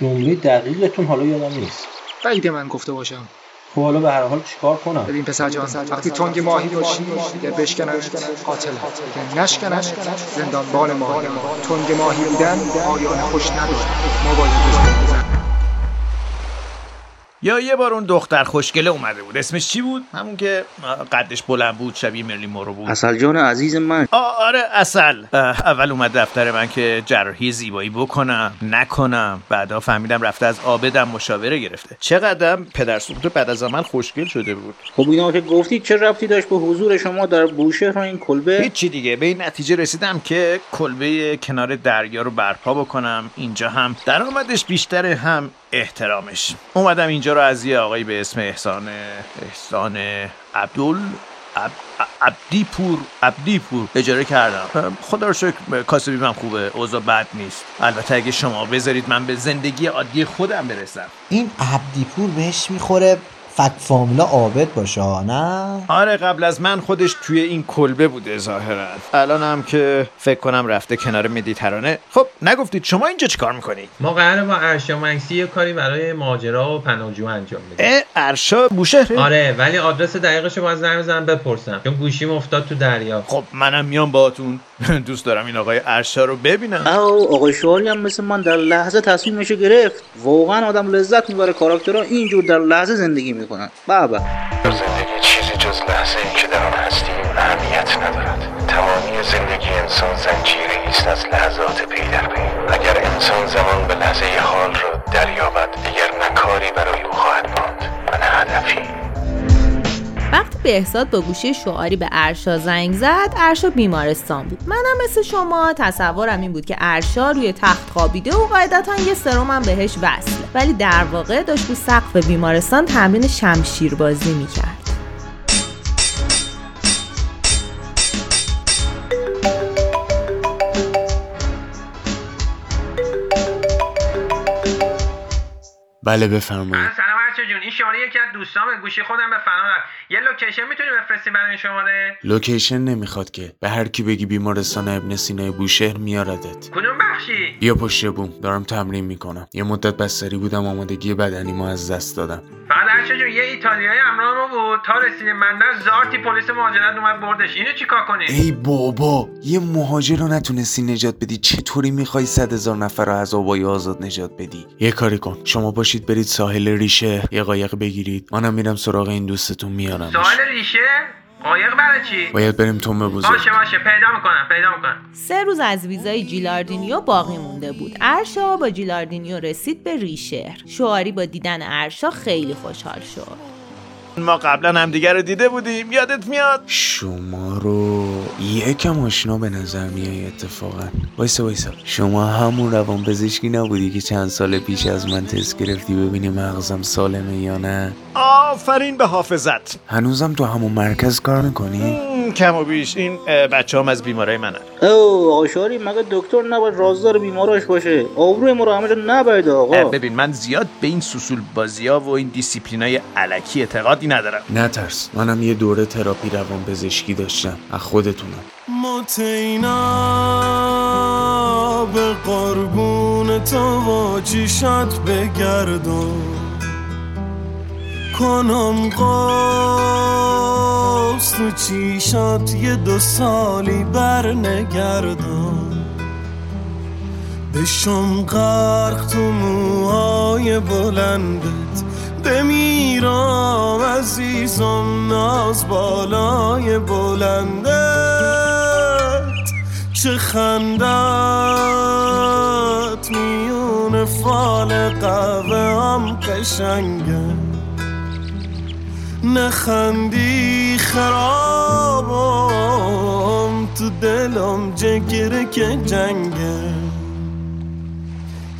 جمله دقیقتون حالا یادم نیست. بعید من گفته باشم. خب حالا به هر حال چیکار کنم؟ ببین پسر جان وقتی تنگ ماهی باشی اگر بشکنن قاتل. اگر نشکنن زندان بان ماهی. تنگ ماهی بودن پایان خوش نداره ما باید بزنیم یا یه بار اون دختر خوشگله اومده بود. اسمش چی بود؟ همون که قدش بلند بود شبیه مرلی مورو بود. اصل جان عزیز من. آ- آره اصل. اول اومد دفتر من که جراحی زیبایی بکنم نکنم. بعدا فهمیدم رفته از آبدم مشاوره گرفته. چقدرم پدر سوخت بعد از من خوشگل شده بود. خب اینا که گفتی چه ربطی داشت به حضور شما در بوشهر این کلبه؟ هیچی دیگه. به این نتیجه رسیدم که کلبه کنار دریا رو برپا بکنم. اینجا هم درآمدش بیشتر هم احترامش. اومدم اینجا رو از یه آقایی به اسم احسان احسان عبدال عب... عبدی پور پور اجاره کردم. خدا رو شکر کاسبی من خوبه اوضاع بد نیست. البته اگه شما بذارید من به زندگی عادی خودم برسم. این عبدیپور بهش می‌خوره. فک فامیلا عابد باشه ها، نه؟ آره قبل از من خودش توی این کلبه بوده ظاهرا. الان هم که فکر کنم رفته کنار مدیترانه. خب نگفتید شما اینجا چیکار می‌کنید؟ ما قراره با ارشا منکسی یه کاری برای ماجرا و پناهجو انجام بدیم. ارشا بوشهره آره ولی آدرس دقیقش رو باید زنگ بزنم بپرسم. چون گوشیم افتاد تو دریا. خب منم میام باهاتون. دوست دارم این آقای ارشا رو ببینم. او آقای شواری هم مثل من در لحظه تصمیمش گرفت. واقعا آدم لذت می‌بره. کاراکترها اینجور در لحظه زندگی می‌کنن. بابا زندگی چیزی جز لحظه ای که در آن هستیم اهمیت ندارد. تمامی زندگی انسان زنجیری است از لحظات پی در پی. اگر انسان زمان به لحظه حال را دریابد دیگر نه کاری برای او خواهد ماند و نه هدفی. وقتی بهزاد با گوشی شعاری به ارشا زنگ زد ارشا بیمارستان بود. منم مثل شما تصورم این بود که ارشا روی تخت خوابیده و قاعدتا یه سرمم بهش وصله. ولی در واقع داشت رو سقف بیمارستان تمرین شمشیر بازی می‌کرد. بله بفرمایید. ارشا جون این شماره یکی از دوستام گوشی خودم به فنا رفت. یه location می‌تونی بفرستی برای این شماره؟ location نمی‌خواد که. به هر کی بگی بیمارستان ابن سینای بوشهر میاردت. کدوم بخشی؟ بیا پشت بوم دارم تمرین می‌کنم. یه مدت بستری بودم آمادگی بدنیمو از دست دادم. فقط ارشا جون یه ایتالیایی همراه ما بود تا رسیدیم. بندر زارتی پلیس مهاجرت اومد بردش. اینو چیکار کنیم؟ ای بابا یه مهاجر رو نتونستی نجات بدی. چطوری می‌خوای صد هزار نفر رو از آبای آزاد نجات بدی؟ یه کاری کن. شما باشید برید ساحل ریشهر. یه قایق بگیرید. منم میرم سراغ این دوستتون میارم ساحل ریشه؟ قایق برای چی؟ باید بریم تومه بزرگ. باشه باشه. پیدا می‌کنم پیدا می‌کنم. سه روز از ویزای جیلاردینیو باقی مونده بود. ارشا با جیلاردینیو رسید به ریشهر. شعاری با دیدن ارشا خیلی خوشحال شد. ما قبلا همدیگه رو دیده بودیم. یادت میاد؟ شما رو یکم آشنا به نظر میای اتفاقا. وایسا وایسا. شما همون روان پزشکی نبودی که چند سال پیش از من تست گرفتی ببینی مغزم سالمه یا نه؟ آفرین به حافظت. هنوزم تو همون مرکز کار می‌کنی؟ کم و بیش. این بچه هم از بیمارای منن. او آقای شواری مگه دکتر نباید رازدار بیماراش باشه؟ آبروی ما رو همه جا نبرد آقا. ببین من زیاد به این سوسول بازی ها و این دیسیپلینای الکی اعتقادی ندارم. نترس. منم یه دوره تراپی روان پزشکی داشتم. از خودتونم. متینا به قربون تو و چیشت بگردم کنم قاس تو چیشات یه دو سالی بر نگردم بشم غرق تو موهای بلندت. بمیرم عزیزم ناز بالای بلندت. چه خندت میون فال قهوه هم قشنگه. نخندی خرابم تو دلم جگره که جنگه.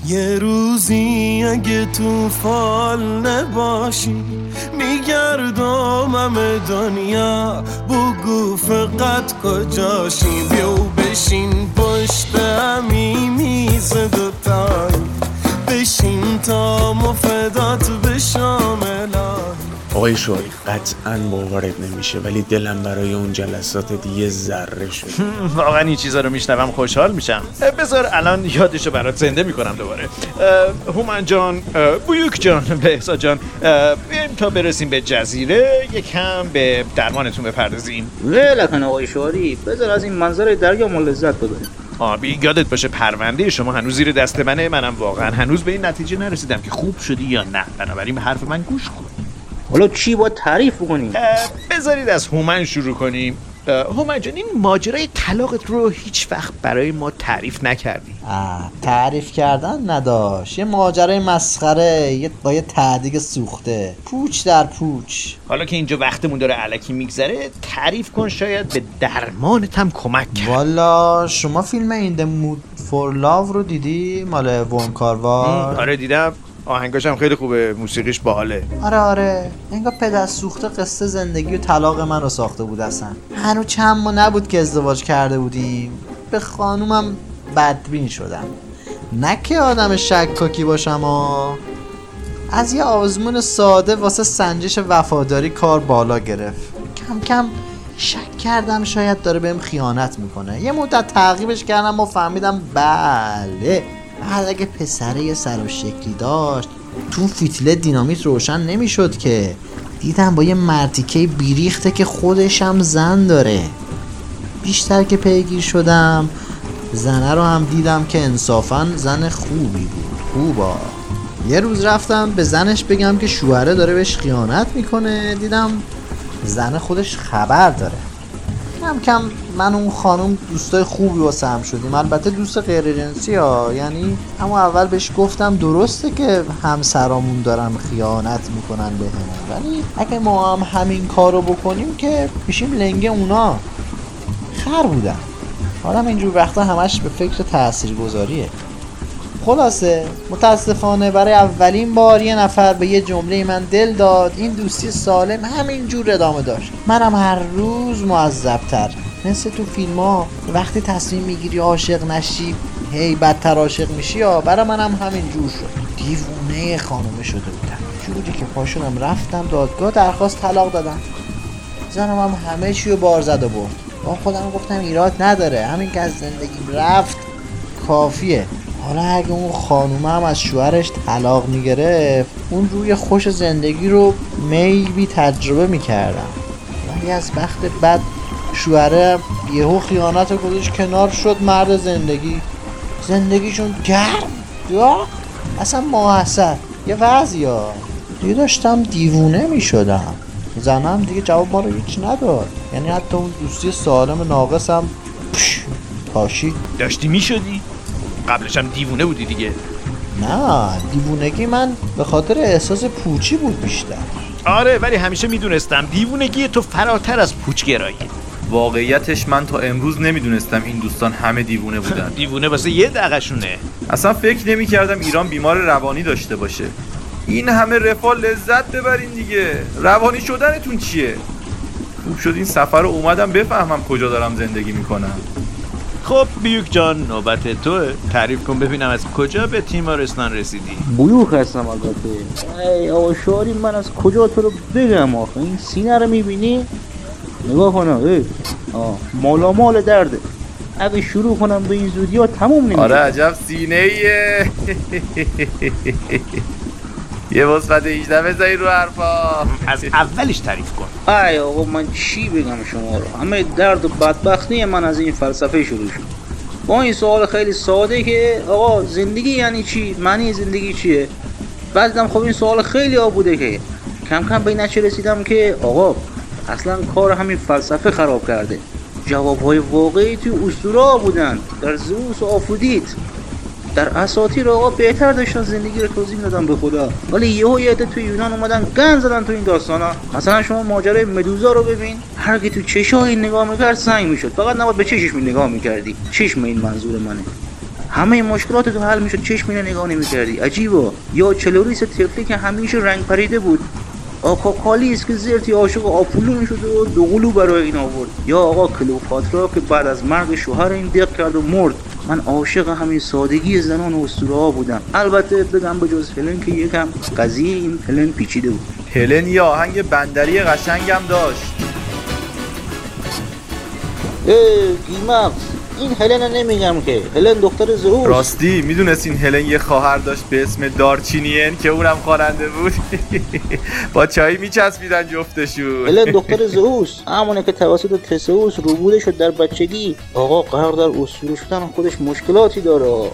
یه روزی اگه تو فال نباشی میگردم همه دنیا. بگو فقط کجاشی؟ بیو بشین پشت همی میز دوتایی. بشین تا مفدات الهی آقای شوری قطعا باورت نمیشه ولی دلم برای اون جلسات دیگه ذره شد واقعا این چیزا رو میشنوم خوشحال میشم. بذار الان یادشو برات زنده می‌کنم دوباره. هومن جان بویوک جان بهزاد جان بیایم تا برسیم به جزیره یکم به درمانتون بپردازیم. ولکن آقای شواری بذار از این منظر دریا ما لذت ببریم. آبی یادت باشه پرونده شما هنوز زیر دست منه منم واقعا هنوز به این نتیجه نرسیدم که خوب شدی یا نه. بنابراین به حرف من گوش کن. حالا چی باید تعریف بکنیم؟ بذارید از هومن شروع کنیم. هومن جان این ماجرای طلاقت رو هیچ وقت برای ما تعریف نکردی. آه، تعریف کردن نداشت. یه ماجرای مسخره یه با یه تعدیق سوخته. پوچ در پوچ. حالا که اینجا وقتمون داره علکی میگذره تعریف کن شاید به درمانت هم کمک کرد. والا شما فیلم این مود فور لاو رو دیدی؟ مال ورم کاروار آره دیدم. آهنگاش هم خیلی خوبه موسیقیش باحاله. آره آره. انگار پدر سوخته قصه زندگی و طلاق من رو ساخته بود اصلا. هنو چند ما نبود که ازدواج کرده بودیم. به خانومم بدبین شدم. نه که آدم شکاکی باشم از یه آزمون ساده واسه سنجش وفاداری کار بالا گرفت. کم کم شک کردم شاید داره بهم خیانت می‌کنه. یه مدت تعقیبش کردم و فهمیدم بله. بعد اگه پسره یه سر و شکلی داشت تو فیتله دینامیت روشن نمی‌شد که. دیدم با یه مرتیکه بیریخته که خودشم زن داره. بیشتر که پیگیر شدم زنه رو هم دیدم که انصافا زن خوبی بود. خوبا. یه روز رفتم به زنش بگم که شوهره داره بهش خیانت می‌کنه. دیدم زن خودش خبر داره. کم کم من اون خانم دوستای خوبی واسه هم شدیم. البته دوست غیر جنسی ها. یعنی اما اول بهش گفتم درسته که همسرامون دارن خیانت می‌کنن به ولی اگه ما هم همین کارو بکنیم که میشیم لنگه اونا. خر بودم آدم اینجور وقتا همش به فکر تأثیر گذاریه خلاصه متاسفانه برای اولین بار یه نفر به یه جمله من دل داد. این دوستی سالم همینجور ادامه داشت. منم هر روز معذبتر. مثل تو فیلم ها وقتی تصمیم می‌گیری عاشق نشی هی بدتر عاشق میشی یا برای منم همینجور شد. دیوونه خانومه شده بودم. جوری که پاشونم رفتم دادگاه درخواست طلاق دادم. زنم هم همه چی رو بار زد و برد. با خودم گفتم ایراد نداره. همین که از زندگیم رفت کافیه. حالا اگه اون خانومه هم از شوهرش طلاق می‌گرفت اون روی خوش زندگی رو میبی تجربه می‌کردم. ولی از بخت بد شوهره یهو خیانت گذاشت کنار شد مرد زندگی. زندگیشون گرم. یا؟ اصلا ماحصل یه وضعی ها دیگه داشتم دیوونه می‌شدم. زنم دیگه جواب ما رو هیچ نداد. یعنی حتی اون دوستی سالم ناقصم پش، تاشی داشتی می‌شدی؟ قبلش هم دیوونه بودی دیگه. نه دیوونگی من به خاطر احساس پوچی بود بیشتر. آره ولی همیشه می‌دونستم دیوونگی تو فراتر از پوچگرایی. واقعیتش من تا امروز نمی‌دونستم این دوستان همه دیوونه بودن. دیوونه واسه یه دقشونه. اصلا فکر نمی‌کردم ایران بیمار روانی داشته باشه. این همه رفاه لذت ببرین دیگه. روانی شدنتون چیه؟ خوب شد این سفر رو اومدم بفهمم کجا دارم زندگی می‌کنم. خب بیوک جان نوبت توه تعریف کن ببینم از کجا به تیمارستان رسیدی. بیوخ هستم البته. ای آقا شاری من از کجا تو رو بگم آخه؟ این سینه رو می‌بینی؟ نگاه کنم ای آه مالا مال درده اگه شروع کنم به این زودی ها تموم نمیشه. آره عجب سینه ایه یه مثبت 18 بذاری رو حرفا. از اولش تعریف کن. ای آقا من چی بگم شما رو؟ همه درد و بدبختی من از این فلسفه شروع شد. با این سوال خیلی ساده که آقا زندگی یعنی چی؟ معنی زندگی چیه؟ بعدم خب این سوال خیلی ها بوده که کم کم به این نتیجه رسیدم که آقا اصلا کار همین فلسفه خراب کرده. جواب های واقعی توی اسطوره ها بودن. در زئوس و آفرودیت در اساطیر آقا بهتر داشتن زندگی رو توضیح می‌دادن به خدا. ولی یهو یه عده توی یونان اومدن گن زدن تو این داستانا. مثلا شما ماجرای مدوزا رو ببین. هر کی تو چشای نگاه می‌کرد سنگ می‌شد. فقط نباید به چشش می نگاه می‌کردی. چشم این منظور منه. همه این مشکلات تو حل می‌شد. چشم اینو نگاه نمی‌کردی. عجیبا. یا چلوریس تفلی که همیشه رنگ پریده بود. آکاکالیس که زرتی عاشق آپولون شد و دوقلو برای این آورد. یا آقا کلوپاترا که بعد از مرگ شوهر این دق کرد و مرد. من عاشق همین سادگی زنان و اسطوره ها بودم. البته بگم به جز هلن که یکم قضیه این هلن پیچیده بود. هلن یه آهنگ بندری قشنگم داشت. ای گیمکس این هلن نمیگم که. هلن دختر زئوس راستی می‌دونست این هلن یه خواهر داشت به اسم دارچینین که اونم خواننده بود. با چایی میچسبیدن جفتشون. هلن دختر زئوس همونه که توسط تسئوس روبوده شد در بچگی. آقا قرار در اسطوره شدن خودش مشکلاتی داره.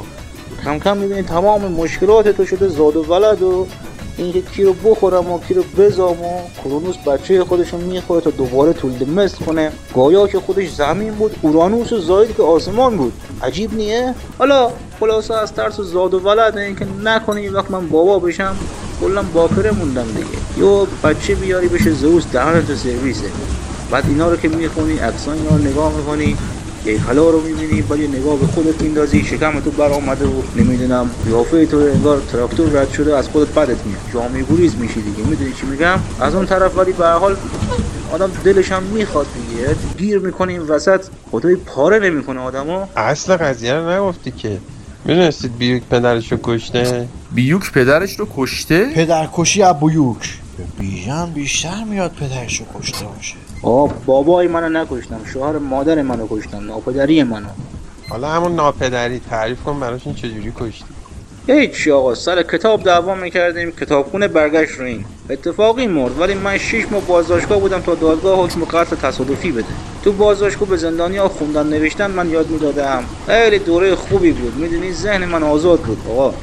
کم کم می‌بینی تمام مشکلات تو شده زاد و ولد و اینکه کی رو بخورم و کی رو بزام و کرونوس بچه خودشون می‌خوره تا دوباره تولد مثل کنه. گایا که خودش زمین بود اورانوس و زاید که آسمان بود. عجیب نیه؟ حالا خلاصه از ترس زاد و ولد اینکه نکنه این وقت من بابا بشم. کلا باکره موندم دیگه. یا بچه بیاری بشه زئوس دهنت سرویسه. بعد اینا رو که می‌خونی عکسان اینا رو نگاه می‌کنی. یک حالا رو می‌بینی بعد یه نگاه به خودت میندازی. شکم تو بر آمده و نمی‌دونم قیافه تو انگار تراکتور رد شده از خودت بدت میاد. جامعه گریز میشی دیگه. می‌دونی چی میگم؟ از اون طرف ولی به حال آدم دلش هم می‌خواد دیگه. گیر می‌کنه این وسط. خدای پاره نمی‌کنه آدمو. اصل قضیه رو نگفتی که. می‌دونستید بیوک پدرش رو کشته؟ بیوک پدرش رو کشته؟ پدرکشی ابویوک. به بیژن بیشتر میاد پدرش رو کشته باشه. آه بابای منو نکشتم شوهر مادر منو کشتم ناپدری منو. حالا همون ناپدری تعریف کن براشون چجوری کشتی. هیچ آقا سر کتاب دعوا می‌کردیم کتابخونه برگشت رو این اتفاقی مرد ولی من شیش ماه بازداشتگاه بودم تا دادگاه حکم قتل تصادفی بده. تو بازداشتگاه به زندانی ها خوندن نوشتن من یاد می‌دادم. خیلی دوره خوبی بود می‌دونی؟ ذهن من آزاد بود. آقا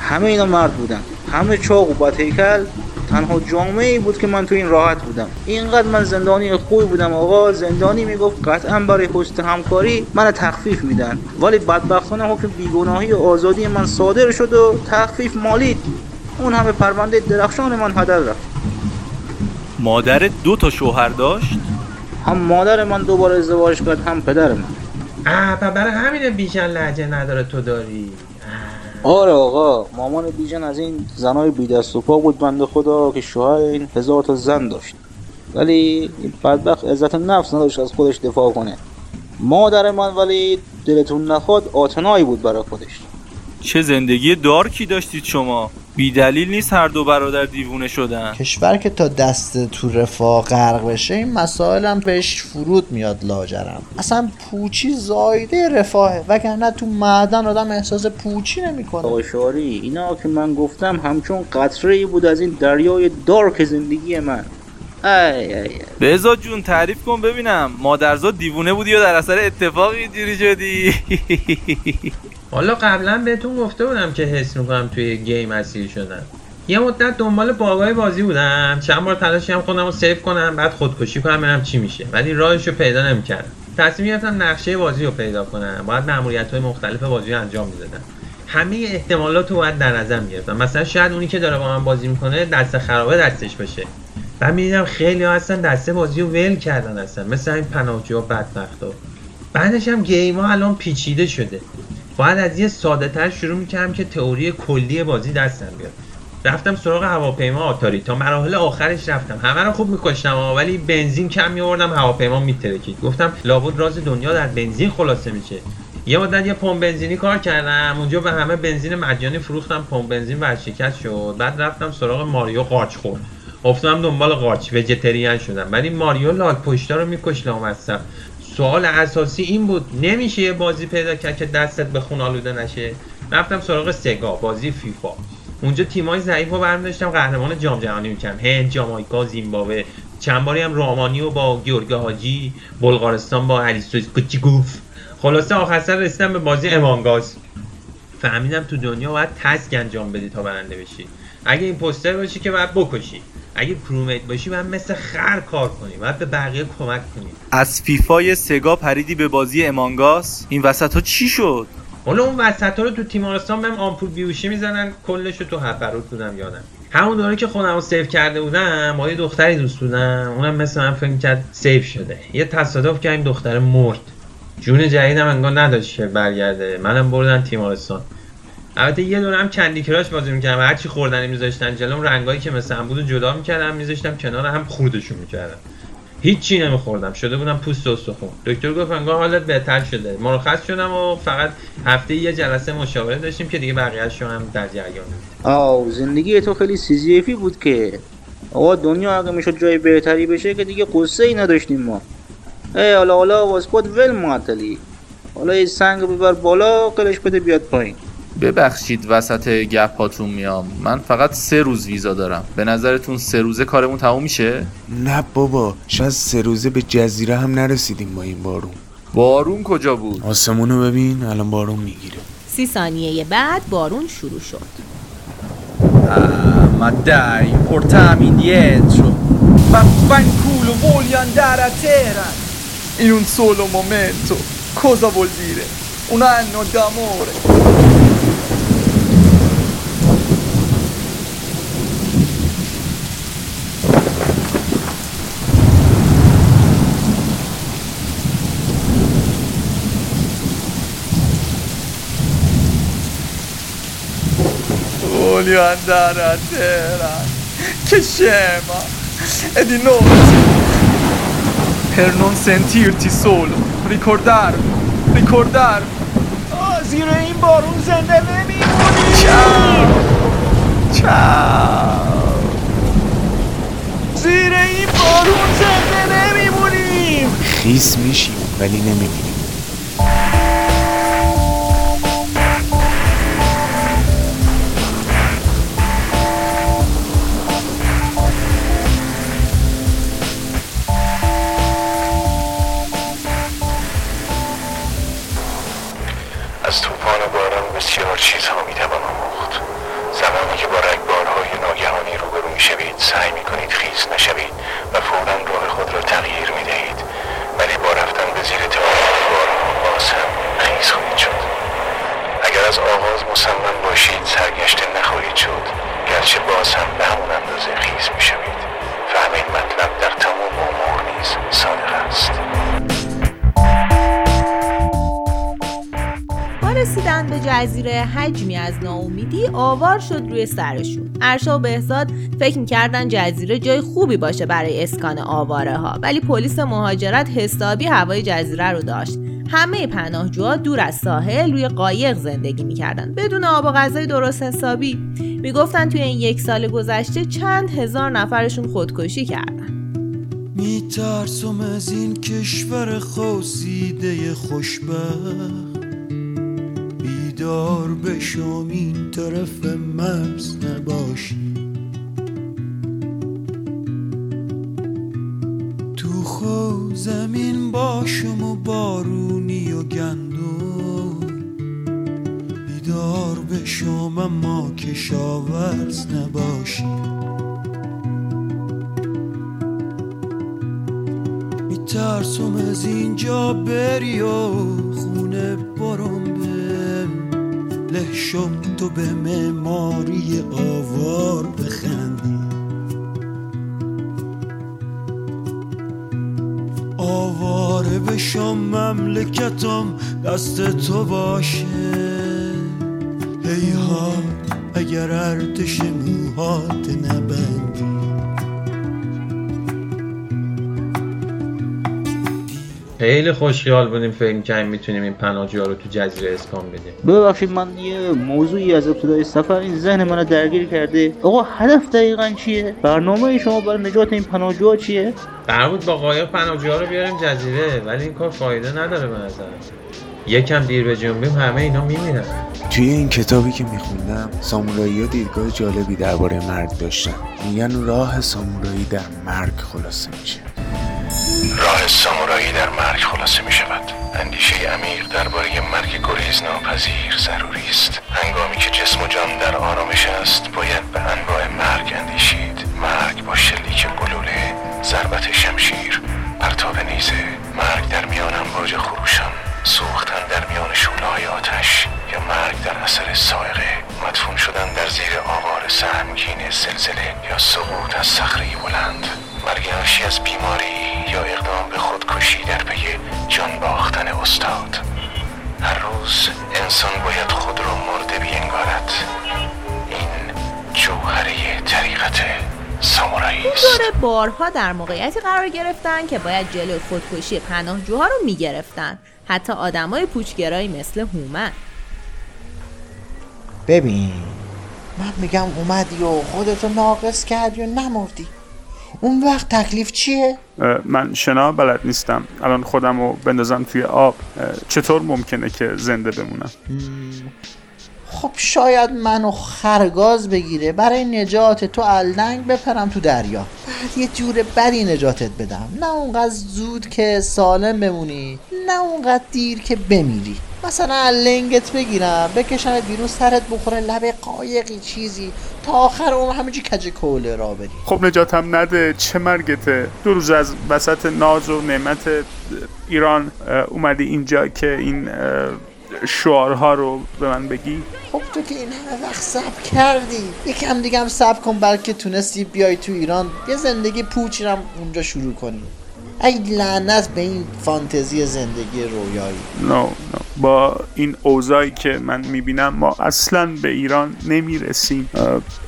همه اینا مرد بودن. همه چاق و بدهیکل تنها جامعه ای بود که من تو این راحت بودم. اینقدر من زندانی خوبی بودم آقا. زندانی می‌گفت قطعا برای حسن همکاری من تخفیف میدن. ولی بدبختانه حکم بیگناهی و آزادی من صادر شد و تخفیف مالید. اون همه پرونده درخشان من هدر رفت. مادر دو تا شوهر داشت؟ هم مادر من دوباره ازدواج کرد هم پدر من. اه برای همین بیژن لحجه نداره تو داری. آره آقا مامان بیژن از این زنای بی دست و پا بود بنده خدا که شوهر این هزار تا زن داشت. ولی این بدبخت عزت نفس نداشت از خودش دفاع کنه. مادر من ولی دلتون نخواد آتنایی بود برای خودش. چه زندگی دارکی داشتید شما. بی دلیل نیست هر دو برادر دیوونه شدن. کشور که تا دست تو رفاه غرق بشه این مسائل هم بهش فرود میاد لاجرم. اصلا پوچی زایده رفاهه وگرنه تو معدن آدم احساس پوچی نمی‌کنه. آقا شاری اینا که من گفتم همچون قطره ای بود از این دریای دارک زندگی من. ای ای ای. جون تعریف کن ببینم. مادرزاد دیوونه بودی یا در اثر اتفاقی اینجوری شدی؟ حالا قبلا بهتون گفته بودم که حس می‌کنم توی گیم اسیر شدم. یه مدت دنبال باگای بازی بودم. چند بار تلاشی هم خودم رو سیف کنم بعد خودکشی کنم ببینم چی میشه. ولی راهش رو پیدا نمی‌کردم. تصمیم گرفتم نقشه بازی رو پیدا کنم. باید مأموریت های مختلف بازی رو انجام می‌دادم. همه احتمالات رو باید در نظر می‌گرفتم. مثلا شاید اونی که داره با من بازی می‌کنه دست خرابه دستش باشه. و می‌دیدم خیلی ها هستن دسته بازی رو ول کردن هستن مثل این پناهجو بدبخت ها بعدش هم گیم ها الان پیچیده شده. باید از یه ساده تر شروع می‌کردم که تئوری کلی بازی دستم بیاد. رفتم سراغ هواپیما آتاری. تا مراحل آخرش رفتم. همه رو خوب میکشتم ولی بنزین کم میوردم هواپیما میترکید. گفتم لابد راز دنیا در بنزین خلاصه میشه. یه مدت یه پمپ بنزینی کار کردم. اونجا به همه بنزین مجانی فروختم پمپ بنزین ورشکست شد. بعد رفتم سراغ ماریو قارچ خورد. افتادم دنبال قارچ. وجتریان شدم. ولی ماریو لاک پشتا رو میکش لامصب. سوال اساسی این بود نمیشه یه بازی پیدا کرد که دستت به خون آلوده نشه؟ رفتم سراغ سگا بازی فیفا. اونجا تیمای ضعیف رو برمی داشتم قهرمان جام جهانی می‌کردم. هند جامائیکا زیمبابوه. چند باری هم رومانی و با گیورگ حاجی بلغارستان با هریسوس کوچیگوف خلاصه آخر سر رسیدم به بازی امانگاز. فهمیدم تو دنیا باید تسک انجام بدی تا برنده بشی. اگه این پوستر باشی که باید بکشی. اگه کرومیت باشی باید مثل خر کار کنی باید به بقیه کمک کنی از FIFA ی Sega پریدی به بازی Among Us؟ این وسط ها چی شد؟ حالا اون وسط ها رو تو تیمارستان بهم آمپول بیهوشی می‌زنن. کلش رو تو هپروت بودم یادم. همون دوره که خودم رو save کرده بودم با یه دختری دوست بودم. اونم مثل من فکر کرد save شده. یه تصادف که این دختر مرد. جون جدیدم انگار نداشت که برگرده. منم بردن تیمارستان البته یه دوره هم Candy Crush بازی می‌کردم. هرچی خوردنی میذاشتن جلوم رنگایی که مثل هم بود جدا می‌کردم میذاشتم کنار هم می‌کردم هیچی نمیخوردم. شده بودم پوست و استخون. دکتر گفت انگار حالت بهتر شده. مرخص شدم و فقط هفته یه جلسه مشاوره داشتیم که دیگه بقیه‌اش هم در جریان آو زندگی تو خیلی سیزیفی بود که. آقا دنیا اگه می‌شد جای بهتری بشه که دیگه قصه ای نداشتیم ما. ای حالا حالا واسپاد ول معطلی. حالا یه سنگ ببر بالا قلش بده بیاد پایین. ببخشید وسط گپ هاتون میام من فقط سه روز ویزا دارم به نظرتون سه روزه کارمون تموم میشه نه بابا شاید سه روزه به جزیره هم نرسیدیم با این بارون بارون کجا بود آسمونو ببین الان بارون می‌گیره سی ثانیه بعد بارون شروع شد Ma dai, portami indietro. Vaffanculo, voglio andare a Teheran. In un solo momento. Cosa vuol dire? Un anno d'amore. Voglio andare a Teheran. Che scema! E di notte. Per non sentirti solo. Ricordarmi. Ricordarmi. زیر این بارون زنده نمیمونی Ciao. Ciao. زیر این بارون زنده نمیمونیم خیس میشیم ولی نمیمیریم 徐策明天问 حجمی از ناامیدی آوار شد روی سرشون. ارشا و بهزاد فکر می‌کردن جزیره جای خوبی باشه برای اسکان آواره ها ولی پلیس مهاجرت حسابی هوای جزیره رو داشت. همه پناهجوها دور از ساحل روی قایق زندگی می‌کردن بدون آب و غذای درست حسابی. می‌گفتن توی این یک سال گذشته چند هزار نفرشون خودکشی کردن. میترسم از این کشور خواسیده خوشبخت. بیدار بشم این طرف مرز نباشی. تو خو زمین باشم و بارونی و گندم. بیدار بشم اما کشاورز نباشی. میترسم از اینجا بری و لحشم تو به معماری آوار بخندی. آواره بشم مملکتم دست تو باشه. ای ها اگر ارتش موهات نبندی خیلی خوشحال بودیم فکر کنیم می‌تونیم این پناهجوها رو تو جزیره اسکان بدیم. ببخشید من یه موضوعی از ابتدای سفر این ذهن منو درگیر کرده. آقا هدف دقیقا چیه؟ برنامه شما برای نجات این پناهجوها چیه؟ قرار بود با قایق پناهجوها رو بیاریم جزیره ولی این کار فایده نداره به نظر یکم دیر به جنبیم همه اینا میمیرن. توی این کتابی که میخوندم سامورایی ها دیدگاه جالبی درباره مرگ داشتن. میگن راه سامورایی در مرگ خلاصه میشه. راه سامورایی در مرگ خلاصه می شود. اندیشه عمیق درباره مرگ گریز ناپذیر ضروری است. هنگامی که جسم و جان در آرامش است باید به انواع مرگ اندیشید. مرگ با شلیک گلوله ضربت شمشیر پرتاب نیزه مرگ در میان امواج خروشان سوختن در میان شعله‌های آتش یا مرگ در اثر سائقه مدفون شدن در زیر آوار سهمگین زلزله یا سقوط از صخره بلند. مرگ ناشی از بیماری یا اقدام به خودکشی در پی جان باختن استاد. هر روز انسان باید خود را مرده بینگارد این جوهره طریقت سامورایی این است. دوره بارها در موقعیتی قرار گرفتن که باید جلوی خودکشی پناهجوها رو می‌گرفتن. حتی آدمای پوچگرایی مثل هومن. ببین من میگم اومدی و خودتو ناقص کردی و نمردی. اون وقت تکلیف چیه؟ من شنا بلد نیستم. الان خودم رو بندازم توی آب. چطور ممکنه که زنده بمونم؟ خب شاید منو خرگاز بگیره. برای نجات تو الدنگ بپرم تو دریا. بعد یه جور بدی نجاتت بدم. نه اونقدر زود که سالم بمونی نه اونقدر دیر که بمیری. مثلا لنگت بگیرم بکشمت بیرون سرت بخوره لب قایقی چیزی. تا آخر اون همینجی کج کوله را بری خب نجاتم نده چه مرگته؟ دو روز از وسط ناز و نعمت ایران اومدی اینجا که این شعارها رو به من بگی. خب تو که این همه وقت صبر کردی. یکم دیگه هم صبر کن بلکه تونستی بیای تو ایران. یه زندگی پوچی هم اونجا شروع کنی. ای لعنت به این فانتزی زندگی رویایی. نو نو با این اوضاعی که من می‌بینم ما اصلا به ایران نمی‌رسیم.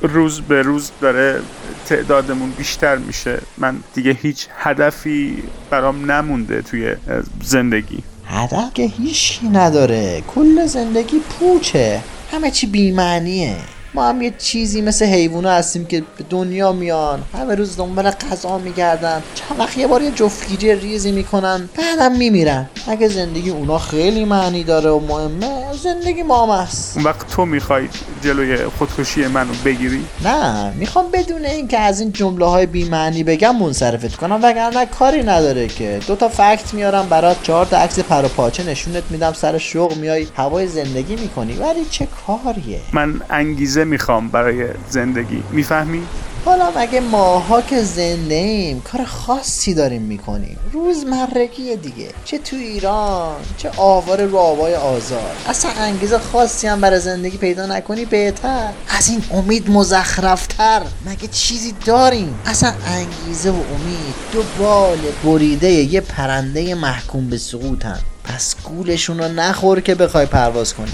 روز به روز داره تعدادمون بیشتر میشه. من دیگه هیچ هدفی برام نمونده توی زندگی. هدف که هیچی نداره. کل زندگی پوچه. همه چی بیمعنیه. ما هم یه چیزی مثل حیوونا هستیم که به دنیا میان. همه روز دنبال غذا میگردن. چند وقت یه بار یه جفتگیری ریزی می‌کنن بعدم میمیرن. اگه زندگی اونا خیلی معنی داره و مهمه زندگی ما هم هست اون وقت تو می‌خوای جلوی خودکشی منو بگیری؟ نه می‌خوام بدون اینکه از این جمله های بیمعنی بگم منصرفت کنم وگرنه کاری نداره که. دو تا فکت میارم برات چهار تا عکس پر و پاچه نشونت میدم سر شوق میای هوای زندگی می‌کنی. ولی چه کاریه؟ من انگیزه می‌خوام برای زندگی؟ می‌فهمی؟ حالا مگه ماها که زنده ایم کار خاصی داریم می‌کنیم. روزمرگی دیگه. چه تو ایران چه آوار رو آزار اصلا انگیزه خاصی هم برای زندگی پیدا نکنی بهتر. از این امید مزخرفتر. مگه چیزی داریم؟ اصلا انگیزه و امید دو بال بریده یه پرنده محکوم به سقوطن. پس گولشون رو نخور که بخوای پرواز کنی.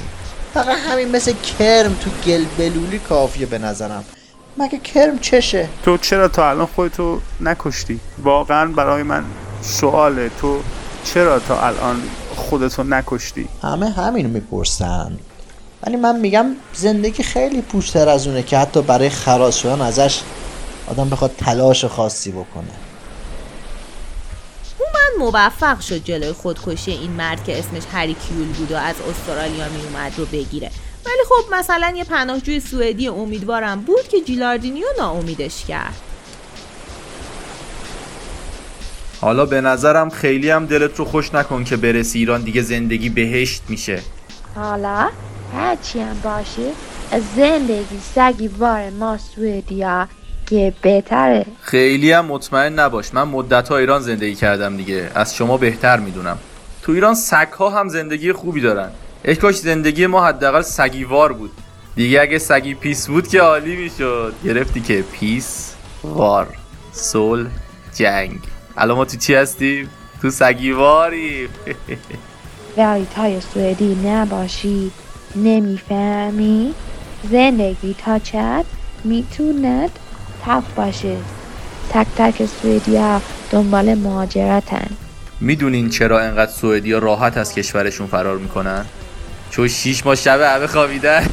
فقط همین مثل کرم تو گل بلولی کافیه به نظرم. مگه کرم چشه؟ تو چرا تا الان خودتو نکشتی؟ واقعا برای من سواله. تو چرا تا الان خودتو نکشتی؟ همه همینو می‌پرسن. ولی من میگم زندگی خیلی پوچتر از اونه که حتی برای خلاص شدن ازش آدم بخواد تلاش خاصی بکنه. موفق شد جلوی خودکشی این مرد که اسمش هری کیول بود و از استرالیا می اومد رو بگیره. ولی خب مثلا یه پناهجوی سوئدی امیدوارم بود که جیلاردینیو ناامیدش کرد. حالا به نظرم خیلی هم دلت رو خوش نکن که برسی ایران دیگه زندگی بهشت میشه. حالا هرچی هم باشه زندگی سگیوار ما سوئدیا. که بهتره. خیلی هم مطمئن نباش من مدت ها ایران زندگی کردم دیگه. از شما بهتر می‌دونم. تو ایران سگ ها هم زندگی خوبی دارن. ای کاش زندگی ما حداقل سگیوار بود. دیگه اگه سگی peace بود که عالی می‌شد. گرفتی که peace war صلح جنگ. الان ما تو چی هستیم؟ تو سگیواریم. ولی تای سوئدی نباشی. نمی‌فهمی؟ زندگی تا چند می‌توند تلخ باشه. تک تک سوئدیا دنبال مهاجرتن. می‌دونین چرا انقدر سوئدی راحت از کشورشون فرار می‌کنن؟ چون شیش ماه شب همه خوابیدن.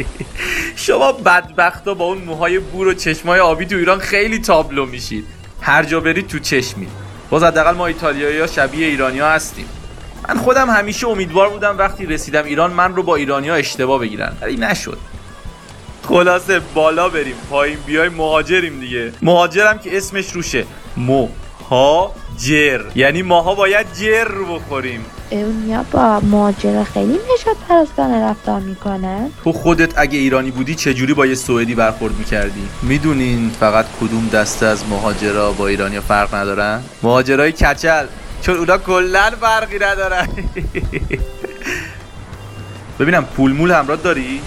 شما بدبختا با اون موهای بور و چشمای آبی تو ایران خیلی تابلو میشید. هر جا برید تو چشمی. باز حداقل ما ایتالیایی ها شبیه ایرانیا هستیم. من خودم همیشه امیدوار بودم وقتی رسیدم ایران من رو با ایرانیا اشتباه بگیرن. ولی نشد. خلاصه بالا بریم پایین بیای مهاجریم دیگه. مهاجرم که اسمش روشه. مهاجر. یعنی ماها باید جر بخوریم. اونیا با مهاجر خیلی نشاد پرستانه رفتار می‌کنن. تو خودت اگه ایرانی بودی چجوری با یه سوئدی برخورد می‌کردی؟ می‌دونین فقط کدوم دسته از مهاجرا با ایرانیا فرق ندارن؟ مهاجرای کچل. چون اونا کلا فرقی ندارن. ببینم پول مول همراه داری؟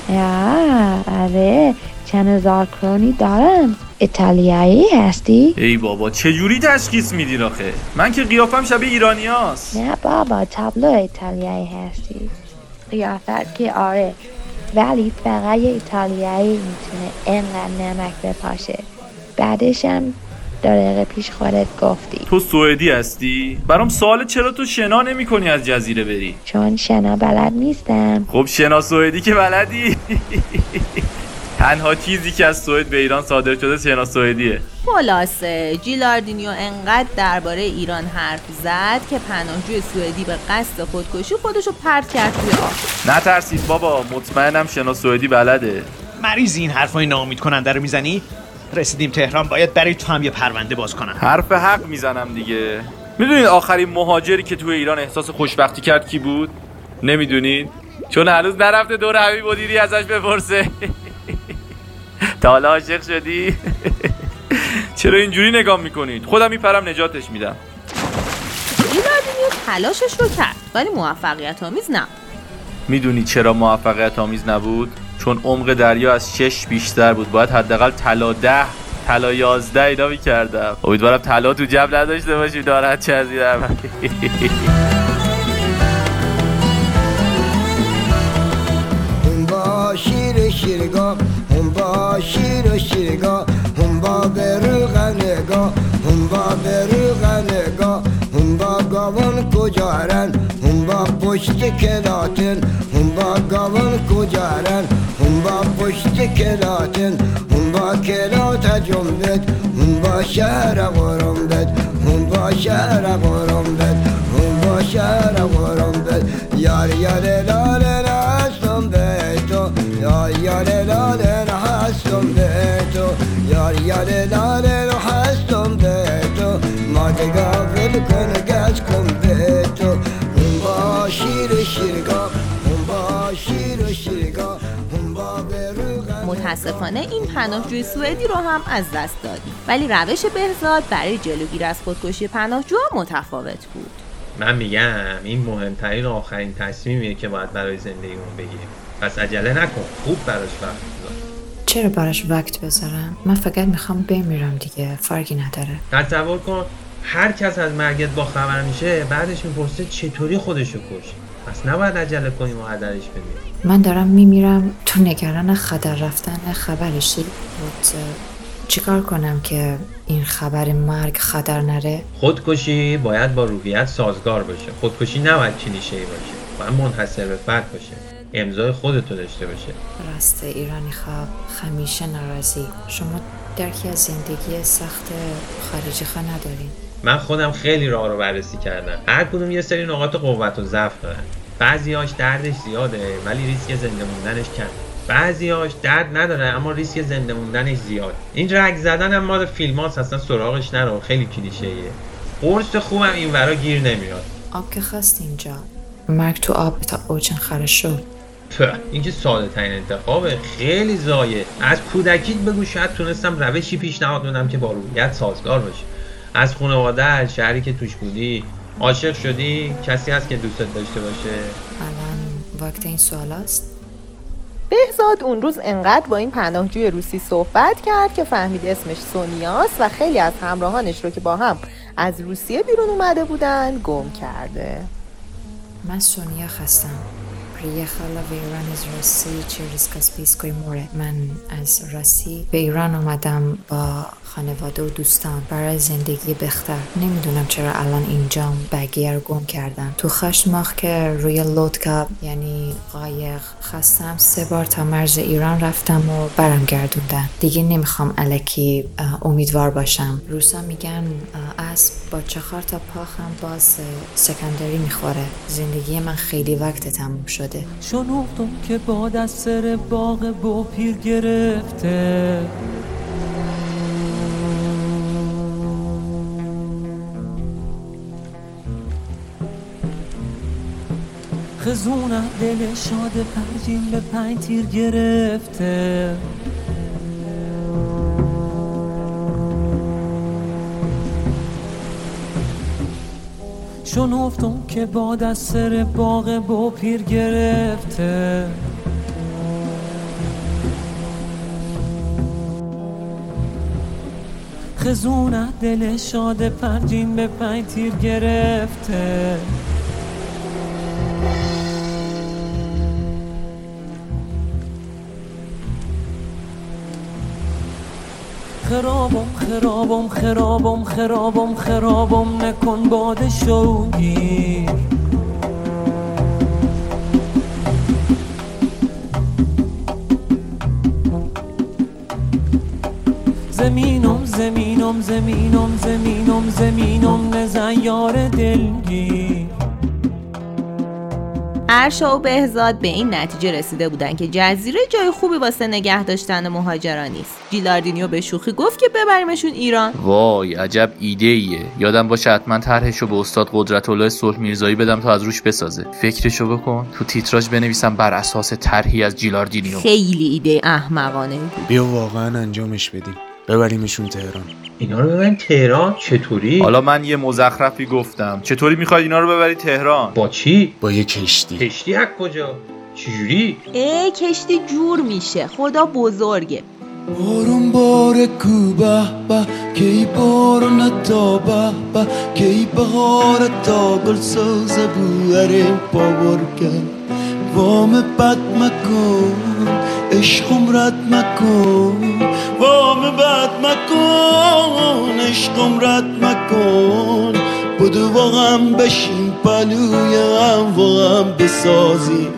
آره چند هزار کرونی دارم ایتالیایی هستی؟ ای بابا چجوری تشخیص میدین آخه؟ من که قیافم شبیه ایرانیاست نه بابا تابلو ایتالیایی هستی قیافت که آره ولی فقط یه ایتالیایی می‌تونه اینقدر نمک بپاشه بعدش هم دقیقه پیش خودت گفتی. تو سوئدی هستی؟ برام سوال چرا تو شنا نمی کنی از جزیره بری؟ چون شنا بلد نیستم. خب شنا سوئدی که بلدی. تنها چیزی که از سوئد به ایران صادر شده شنا سوئدیه. خلاصه جیلاردینیو انقدر درباره ایران حرف زد که پناهجوی سوئدی به قصد خودکشی خودشو پرت کرد توی آب. نترسید بابا مطمئنم شنا سوئدی بلده. مریضی این حرفای ناامید کننده رو می‌زنی؟ رسیدیم تهران باید برای تو هم یه پرونده باز کنم. حرف حق می‌زنم دیگه. می‌دونید آخرین مهاجری که توی ایران احساس خوشبختی کرد کی بود؟ نمی‌دونید چون هنوز نرفته دور حبیب مدیری ازش بپرسه. تا حالا عاشق شدی؟ چرا اینجوری نگاه می‌کنید؟ خودم میپرم نجاتش میدم. جیلاردینیو تلاشش رو کرد ولی موفقیت آمیز نبود می‌دونی چرا موفقیت آمیز نبود؟ چون عمق دریا از شش بیشتر بود. باید حداقل طلا ده طلا یازده اینا می‌کردم. امیدوارم طلا تو جب نداشته باشی دارد چه از. هم با شیر شیرگاه هم با شیر شیرگاه هم با بروغ نگاه هم با بروغ نگاه هم با گاون کجارن هم با پشت کلاتن هم با گاون کجارن هم با پشت کلاتن هم با کلات جنبت هم با شهر قرم بد هم با شهر قرم بد هم با شهر قرم بد یار یار لاله هستم به تو یار یار لاله هستم به تو یار یار لاله هستم به تو ما دگاول کن گز کن به تو هم با شیر شیرگاه متاسفانه این پناهجوی سوئدی رو هم از دست دادیم. ولی روش بهزاد برای جلوگیری از خودکشی پناهجوها متفاوت بود. من میگم این مهمترین و آخرین تصمیمیه که باید برای زندگیمون بگیریم. پس عجله نکن خوب براش وقت بذار. چرا براش وقت بذارم؟ من فقط می‌خوام بمیرم دیگه فرقی نداره. تصور کن هر کس از مرگت با خبر میشه بعدش می‌پرسه چطوری خودشو کشت؟ پس نباید عجله کنیم و هدرش بدیم من دارم میمیرم تو نگران خطر رفتن خبرشی بود چیکار کنم که این خبر مرگ خطر نره؟ خودکشی باید با روحیت سازگار باشه. خودکشی نباید کلیشه باشه باید منحصر به فرد باشه. امضای خودتو داشته باشه. راست ایرانی خواب همیشه ناراضی. شما درکی از زندگی سخت خارجی خواه ندارین. من خودم خیلی راه رو بررسی کردم. هر کدوم یه سری نقاط قوت و ضعف دارن. بعضیاش دردش زیاده ولی ریسک زنده موندنش کم. بعضیاش درد نداره اما ریسک زنده موندنش زیاد. این رگ زدن هم مال فیلم هاست اصلا سراغش نرو. خیلی کلیشه ایه قرص خوبم این ورا گیر نمیاد. آب که خواست اینجا. مرگ تو آب تا اوچن خره شد. این که ساده ترین انتخابه. خیلی زایه. از کودکیت بگو شاید تونستم روشی پیشنهاد بدم که با روحیت سازگار باشه از خانواده شهری که توش بودی عاشق شدی؟ کسی هست که دوستت داشته باشه؟ الان وقت این سوال است بهزاد اون روز انقدر با این پناهجوی روسی صحبت کرد که فهمید اسمش سونیاست و خیلی از همراهانش رو که با هم از روسیه بیرون اومده بودن گم کرده. من سونیا هستم یه به ایران از چه ریسک از پیسکوی موره من از روسی به ایران آمدم با خانواده و دوستان. برای زندگی بختر نمی‌دونم چرا الان اینجا بگیه رو گم کردم تو خشماخ که روی لودکا یعنی قایق خستم. سه بار تا مرز ایران رفتم و برم گردوندن. دیگه نمی‌خوام الکی امیدوار باشم. روسا میگن اسب با چهار تا پاخم باز سکندری می‌خوره. زندگی من خیلی وقت تموم شد. شده. شنوختم که باد از سر باغ با پیر گرفته. خزونه دل شاد پنجین به پنج تیر گرفته. شنوفتم که باد از سر باغ با پیر گرفته. خزونه دل شاد پنجین به پنج تیر گرفته. خرابم خرابم خرابم خرابم خرابم نکن باد شوگیر. زمینم زمینم زمینم زمینم زمینم نزن یار دلگیر. ارشا و بهزاد به این نتیجه رسیده بودن که جزیره جای خوبی واسه نگه داشتن مهاجران نیست. جیلاردینیو به شوخی گفت که ببریمشون ایران. وای عجب ایده ایه یادم باشه حتما طرحشو به استاد قدرت الله صلح میرزایی بدم تا از روش بسازه. فکرشو بکن. تو تیتراژ بنویسم بر اساس طرحی از جیلاردینیو. خیلی ایده احمقانه. بود بیا واقعا انجامش بدیم. ببریمشون تهران. اینا رو ببریم تهران؟ چطوری؟ حالا من یه مزخرفی گفتم. چطوری می‌خوای اینا رو ببری تهران؟ با چی؟ با یه کشتی. کشتی از کجا؟ چجوری؟ ای کشتی جور میشه. خدا بزرگه. بارون بار کو به به کی بارون تا به به کی بهار تا گل سوز بواره باور کرد وام بد مکن. عشقم رد مکن. وام بد مکن. عشقم رد مکن. بدو واقعا بشین پلوی هم واقعا بسازیم.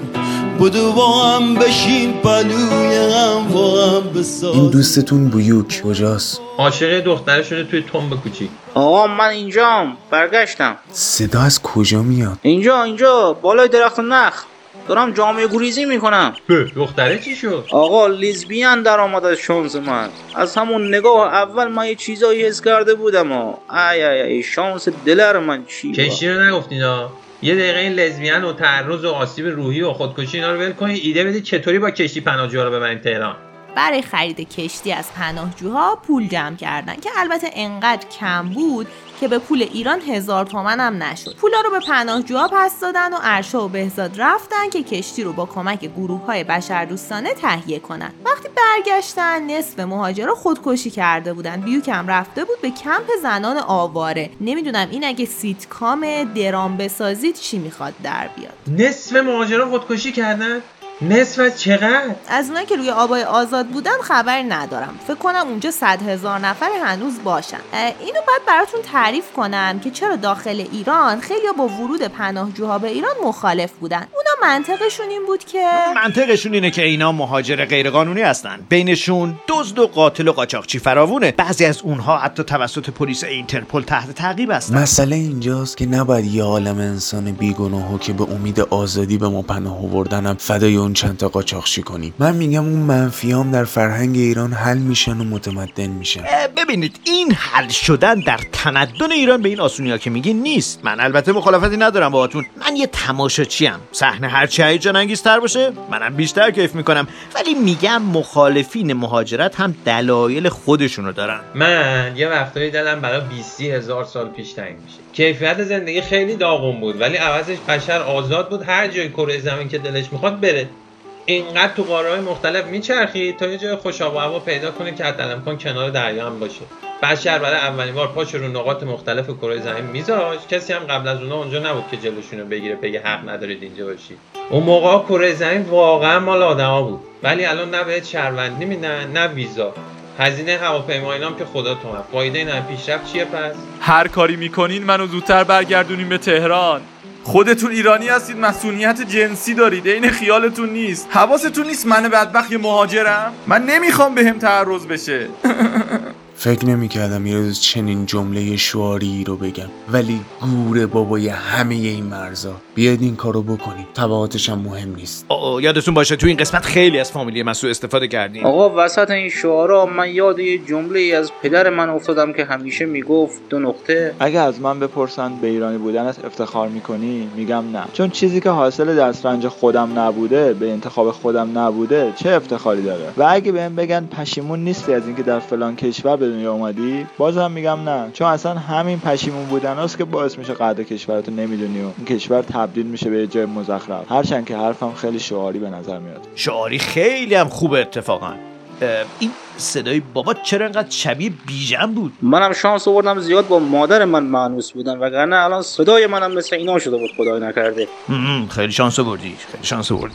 بدو با هم بشین پلوی هم واقعا بسازیم. این دوستتون بیوک کجاست؟ عاشق دختره شده توی تنب کوچیک آقا من اینجام. برگشتم. صدا از کجا میاد؟ اینجا اینجا. بالای درخت نخ. دارم جامعه گریزی می‌کنم. دختره چی شد؟ آقا لیزبیان در آمد از شانس من. از همون نگاه اول من یه چیزایی حس کرده بودم. ها ای ای ای شانس دلر من چی. کشتی رو نگفتینا یه دقیقه این لزبیان و تعرض و آسیب روحی و خودکشی اینا رو ول کنید ایده بدید چطوری با کشتی پناهجوها رو ببریم تهران. برای خرید کشتی از پناهجوها پول جمع کردن که البته انقدر کم بود که به پول ایران هزار تومن هم نشد. پولا رو به پناهجوها پس دادن و ارشا و بهزاد رفتن که کشتی رو با کمک گروه های بشردوستانه تهیه کنن. وقتی برگشتن نصف مهاجرا خودکشی کرده بودن. بیوکم رفته بود به کمپ زنان آواره. نمی‌دونم این اگه سیتکام درام بسازید چی می‌خواد در بیاد. نصف مهاجرا خودکشی کردن؟ نصف از چقدر؟ از اونایی که روی آبای آزاد بودن خبری ندارم. فکر کنم اونجا صد هزار نفر هنوز باشن. اینو باید براتون تعریف کنم که چرا داخل ایران خیلی با ورود پناهجوها به ایران مخالف بودن. اونا منطقشون این بود که منطقشون اینه که اینا مهاجر غیرقانونی هستن. بینشون دزد و قاتل و قاچاقچی فراوونه. بعضی از اونها حتی توسط پلیس اینترپل تحت تعقیب هستن. مسئله اینجاست که نباید یه عالم انسان بیگناهو که به امید آزادی به ما پناه آوردنم فدای اون چند تا قاچاقچی کنیم. من میگم اون منفیام در فرهنگ ایران حل میشن و متمدن میشن. ببینید این حل شدن در تمدن ایران به این آسونی ها که میگین نیست. من البته مخالفتی ندارم باهاتون. من یه تماشاچی ام صحنه هرچی هیجان انگیزتر باشه منم بیشتر کیف می‌کنم. ولی میگم مخالفین مهاجرت هم دلایل خودشونو دارن. من یه وقتایی دلم برای 20 هزار سال پیش تنگ میشه. کیفیت زندگی خیلی داغون بود ولی عوضش بشر آزاد بود. هر جای کره زمین که دلش می‌خواد بره. اینقدر تو قاره های مختلف میچرخید تا یه جای خوش آب و هوا پیدا کنه که حتی امکان کنار دریا هم باشه. بشر برای اولین بار پاش رو نقاط مختلف کره زمین میذاشت کسی هم قبل از اونا اونجا نبود که جلوشونو بگیره بگه حق ندارید اینجا باشید اون موقع کره زمین واقعا مال آدما بود. ولی الان نه بهت شهروندی میدن نه ویزا. هزینه هواپیما اینام که خدا تو فایده این پیشرفت چیه پس؟ هر کاری می‌کنین منو زودتر برگردونین به تهران. خودتون ایرانی هستید مسئولیت جنسی دارید عین خیالتون نیست. حواستون نیست من بدبخت یه مهاجرم؟ من نمی‌خوام بهم تعرض بشه. فکر نمی‌کردم یه روز چنین جمله شعاری رو بگم. ولی گوره بابای همه این مرزا. بیاید این کارو بکنیم. تبعاتش هم مهم نیست. آه، یادتون باشه تو این قسمت خیلی از فامیلی مسو استفاده کردیم. آقا وسط این شعارا من یاد یه جمله ای از پدر من افتادم که همیشه می‌گفت دو نقطه. اگه از من بپرسن به ایرانی بودنت افتخار می‌کنی؟ میگم نه. چون چیزی که حاصل دسترنج خودم نبوده به انتخاب خودم نبوده چه افتخاری داره؟ و اگه بهم بگن پشیمون نیستی از اینکه در فلان کشور به دنیا اومدی؟ بازم میگم نه. چون اصلا همین پشیمون بودن است که باعث میشه قدر کشورتو نمی‌دونی و این کشور تبدیل میشه به جای مزخرف. هرچند که حرفم خیلی شعاری به نظر میاد. شعاری خیلی هم خوبه اتفاقا. این صدای بابا چرا انقدر شبیه بیژن بود؟ منم شانس آوردم زیاد با مادر من معنوس بودن وگرنه الان صدای منم مثل اینا شده بود خدای نکرده. خیلی شانس بردی خیلی شانس ورود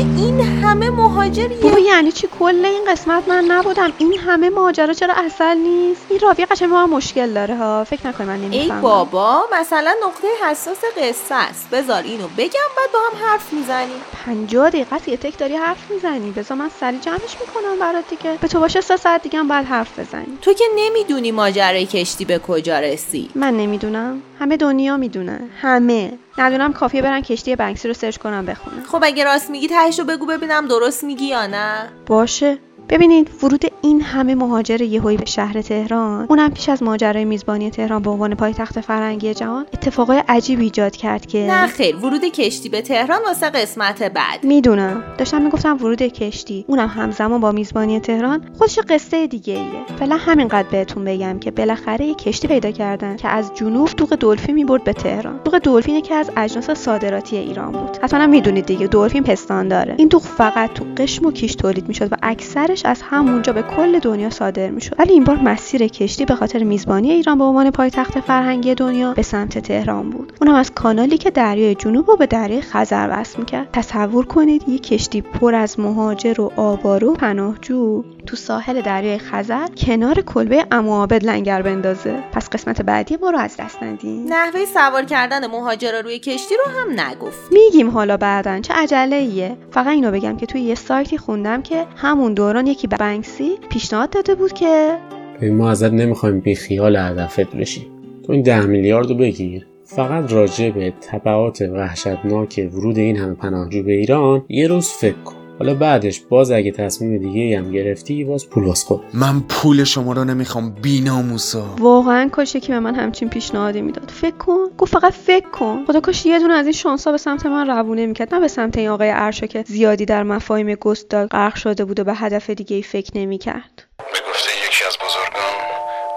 این همه مهاجر بابا یعنی چی؟ کل این قسمت من نبودم. این همه ماجرا چرا اصل نیست؟ این راوی قشنگ من مشکل داره ها. فکر نکنی من ای نمی‌فهمم. بابا مثلا نقطه حساس قصه است. بذار اینو بگم بعد با هم حرف می‌زنیم. پنجاه دقیقه است یه تک داری حرف می‌زنی. بذار من سری جمعش می‌کنم برات دیگه. به تو باشه سه ساعت دیگه هم باید حرف بزنی تو که نمی‌دونی ماجرای کشتی به کجا رسید من نمی‌دونم. همه دنیا می‌دونن همه. ندونم کافیه برن کشتی بنکسی رو سرچ کنم بخونم. خب اگه راست میگی تهش رو بگو ببینم درست میگی یا نه. باشه. ببینید ورود این همه مهاجر یهویی به شهر تهران اونم پیش از ماجرای میزبانی تهران به عنوان پایتخت فرهنگی جهان اتفاقای عجیبی ایجاد کرد که نه خیر ورود کشتی به تهران واسه قسمت بعد. می‌دونم. داشتم می‌گفتم ورود کشتی. اونم همزمان با میزبانی تهران. خودش قصه دیگه ایه. فعلا همینقدر بهتون بگم که بالاخره یه کشتی پیدا کردن که از جنوب دوغ دلفین می‌برد به تهران. دوغ دلفین که از اجناس صادراتی ایران بود. حتما می‌دونید دیگه دلفین پستان داره. این دوغ فقط تو قشم و کیش تولید می‌شد و اکثرش از همونجا به کل دنیا صادر می‌شد. ولی این بار مسیر کشتی به خاطر میزبانی ایران به عنوان پایتخت فرهنگی دنیا به سمت تهران بود. اونم از کانالی که دریای جنوب رو به دریای خزر وصل می‌کرد. تصور کنید یه کشتی پر از مهاجر و آوارو و پناهجو. تو ساحل دریای خزر کنار کلبه عمو عابد لنگر بندازه. پس قسمت بعدی ما رو از دست ندیم نحوه سوار کردن مهاجرا روی کشتی رو هم نگفت. میگیم حالا بعدن چه عجله ایه فقط اینو بگم که توی یه سایتی خوندم که همون دوران یکی بنکسی پیشنهاد داده بود که ببین ما ازت نمی‌خوایم بی خیال هدفت بشی تو این ده میلیارد رو بگیر. فقط راجع به تبعات وحشتناک ورود این همه پناهجو به ایران یه روز فکر کن. حالا بعدش باز اگه تصمیم دیگه هم گرفتی باز پول واس کن. من پول شما رو نمی‌خوام بیناموسا واقعا کاش که به من همچین پیشنهادی می‌داد. فکر کن. گفت فقط فکر کن. خدا کاش یه دونه از این شانسا به سمت من روونه می‌کرد. نه به سمت این آقای ارشا که زیادی در مفاهیم گستاگ غرق شده بود و به هدف دیگه ای فکر نمی‌کرد. به گفته یکی از بزرگان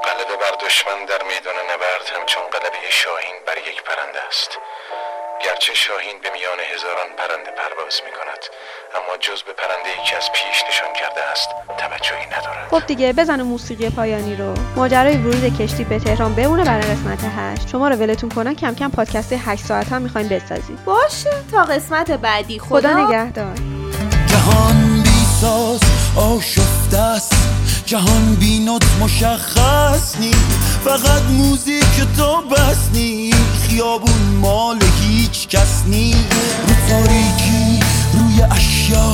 غلبه بر دشمن در میدان نبرد همچون غلبه شاهین بر یک پرنده است. گرچه شاهین به میان هزاران پرنده پرواز می کند اما جز به پرنده که از پیش نشان کرده است توجهی ندارد. خب دیگه بزن موسیقی پایانی رو. ماجرای ورود کشتی به تهران بمونه برای قسمت 8 شما رو ولتون کنن کم کم پادکست 8 ساعت هم می‌خوایم بسازیم. باشه تا قسمت بعدی. خدا, خدا نگهدار. جهان بی ساز آشفته است. جهان بی نوت مشخص نی فقط موزیک تو بس نی خیابون مال هیچ کس نی رو تاریکی اشیا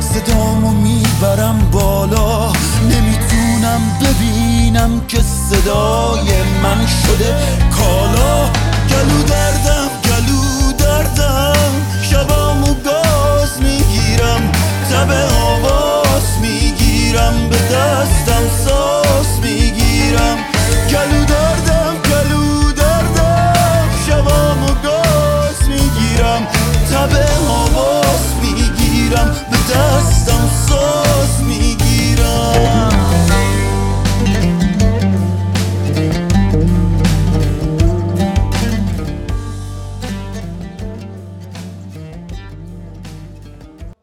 صدامو می‌برم بالا. نمی‌تونم ببینم که صدای من شده. کالا گلو دردم گلو دردم. شبامو گاز می‌گیرم تب آواز می‌گیرم به دستم ساس می‌گیرم. گلو دردم گلو دردم. شبامو گاز می‌گیرم تب آواز dust, I'm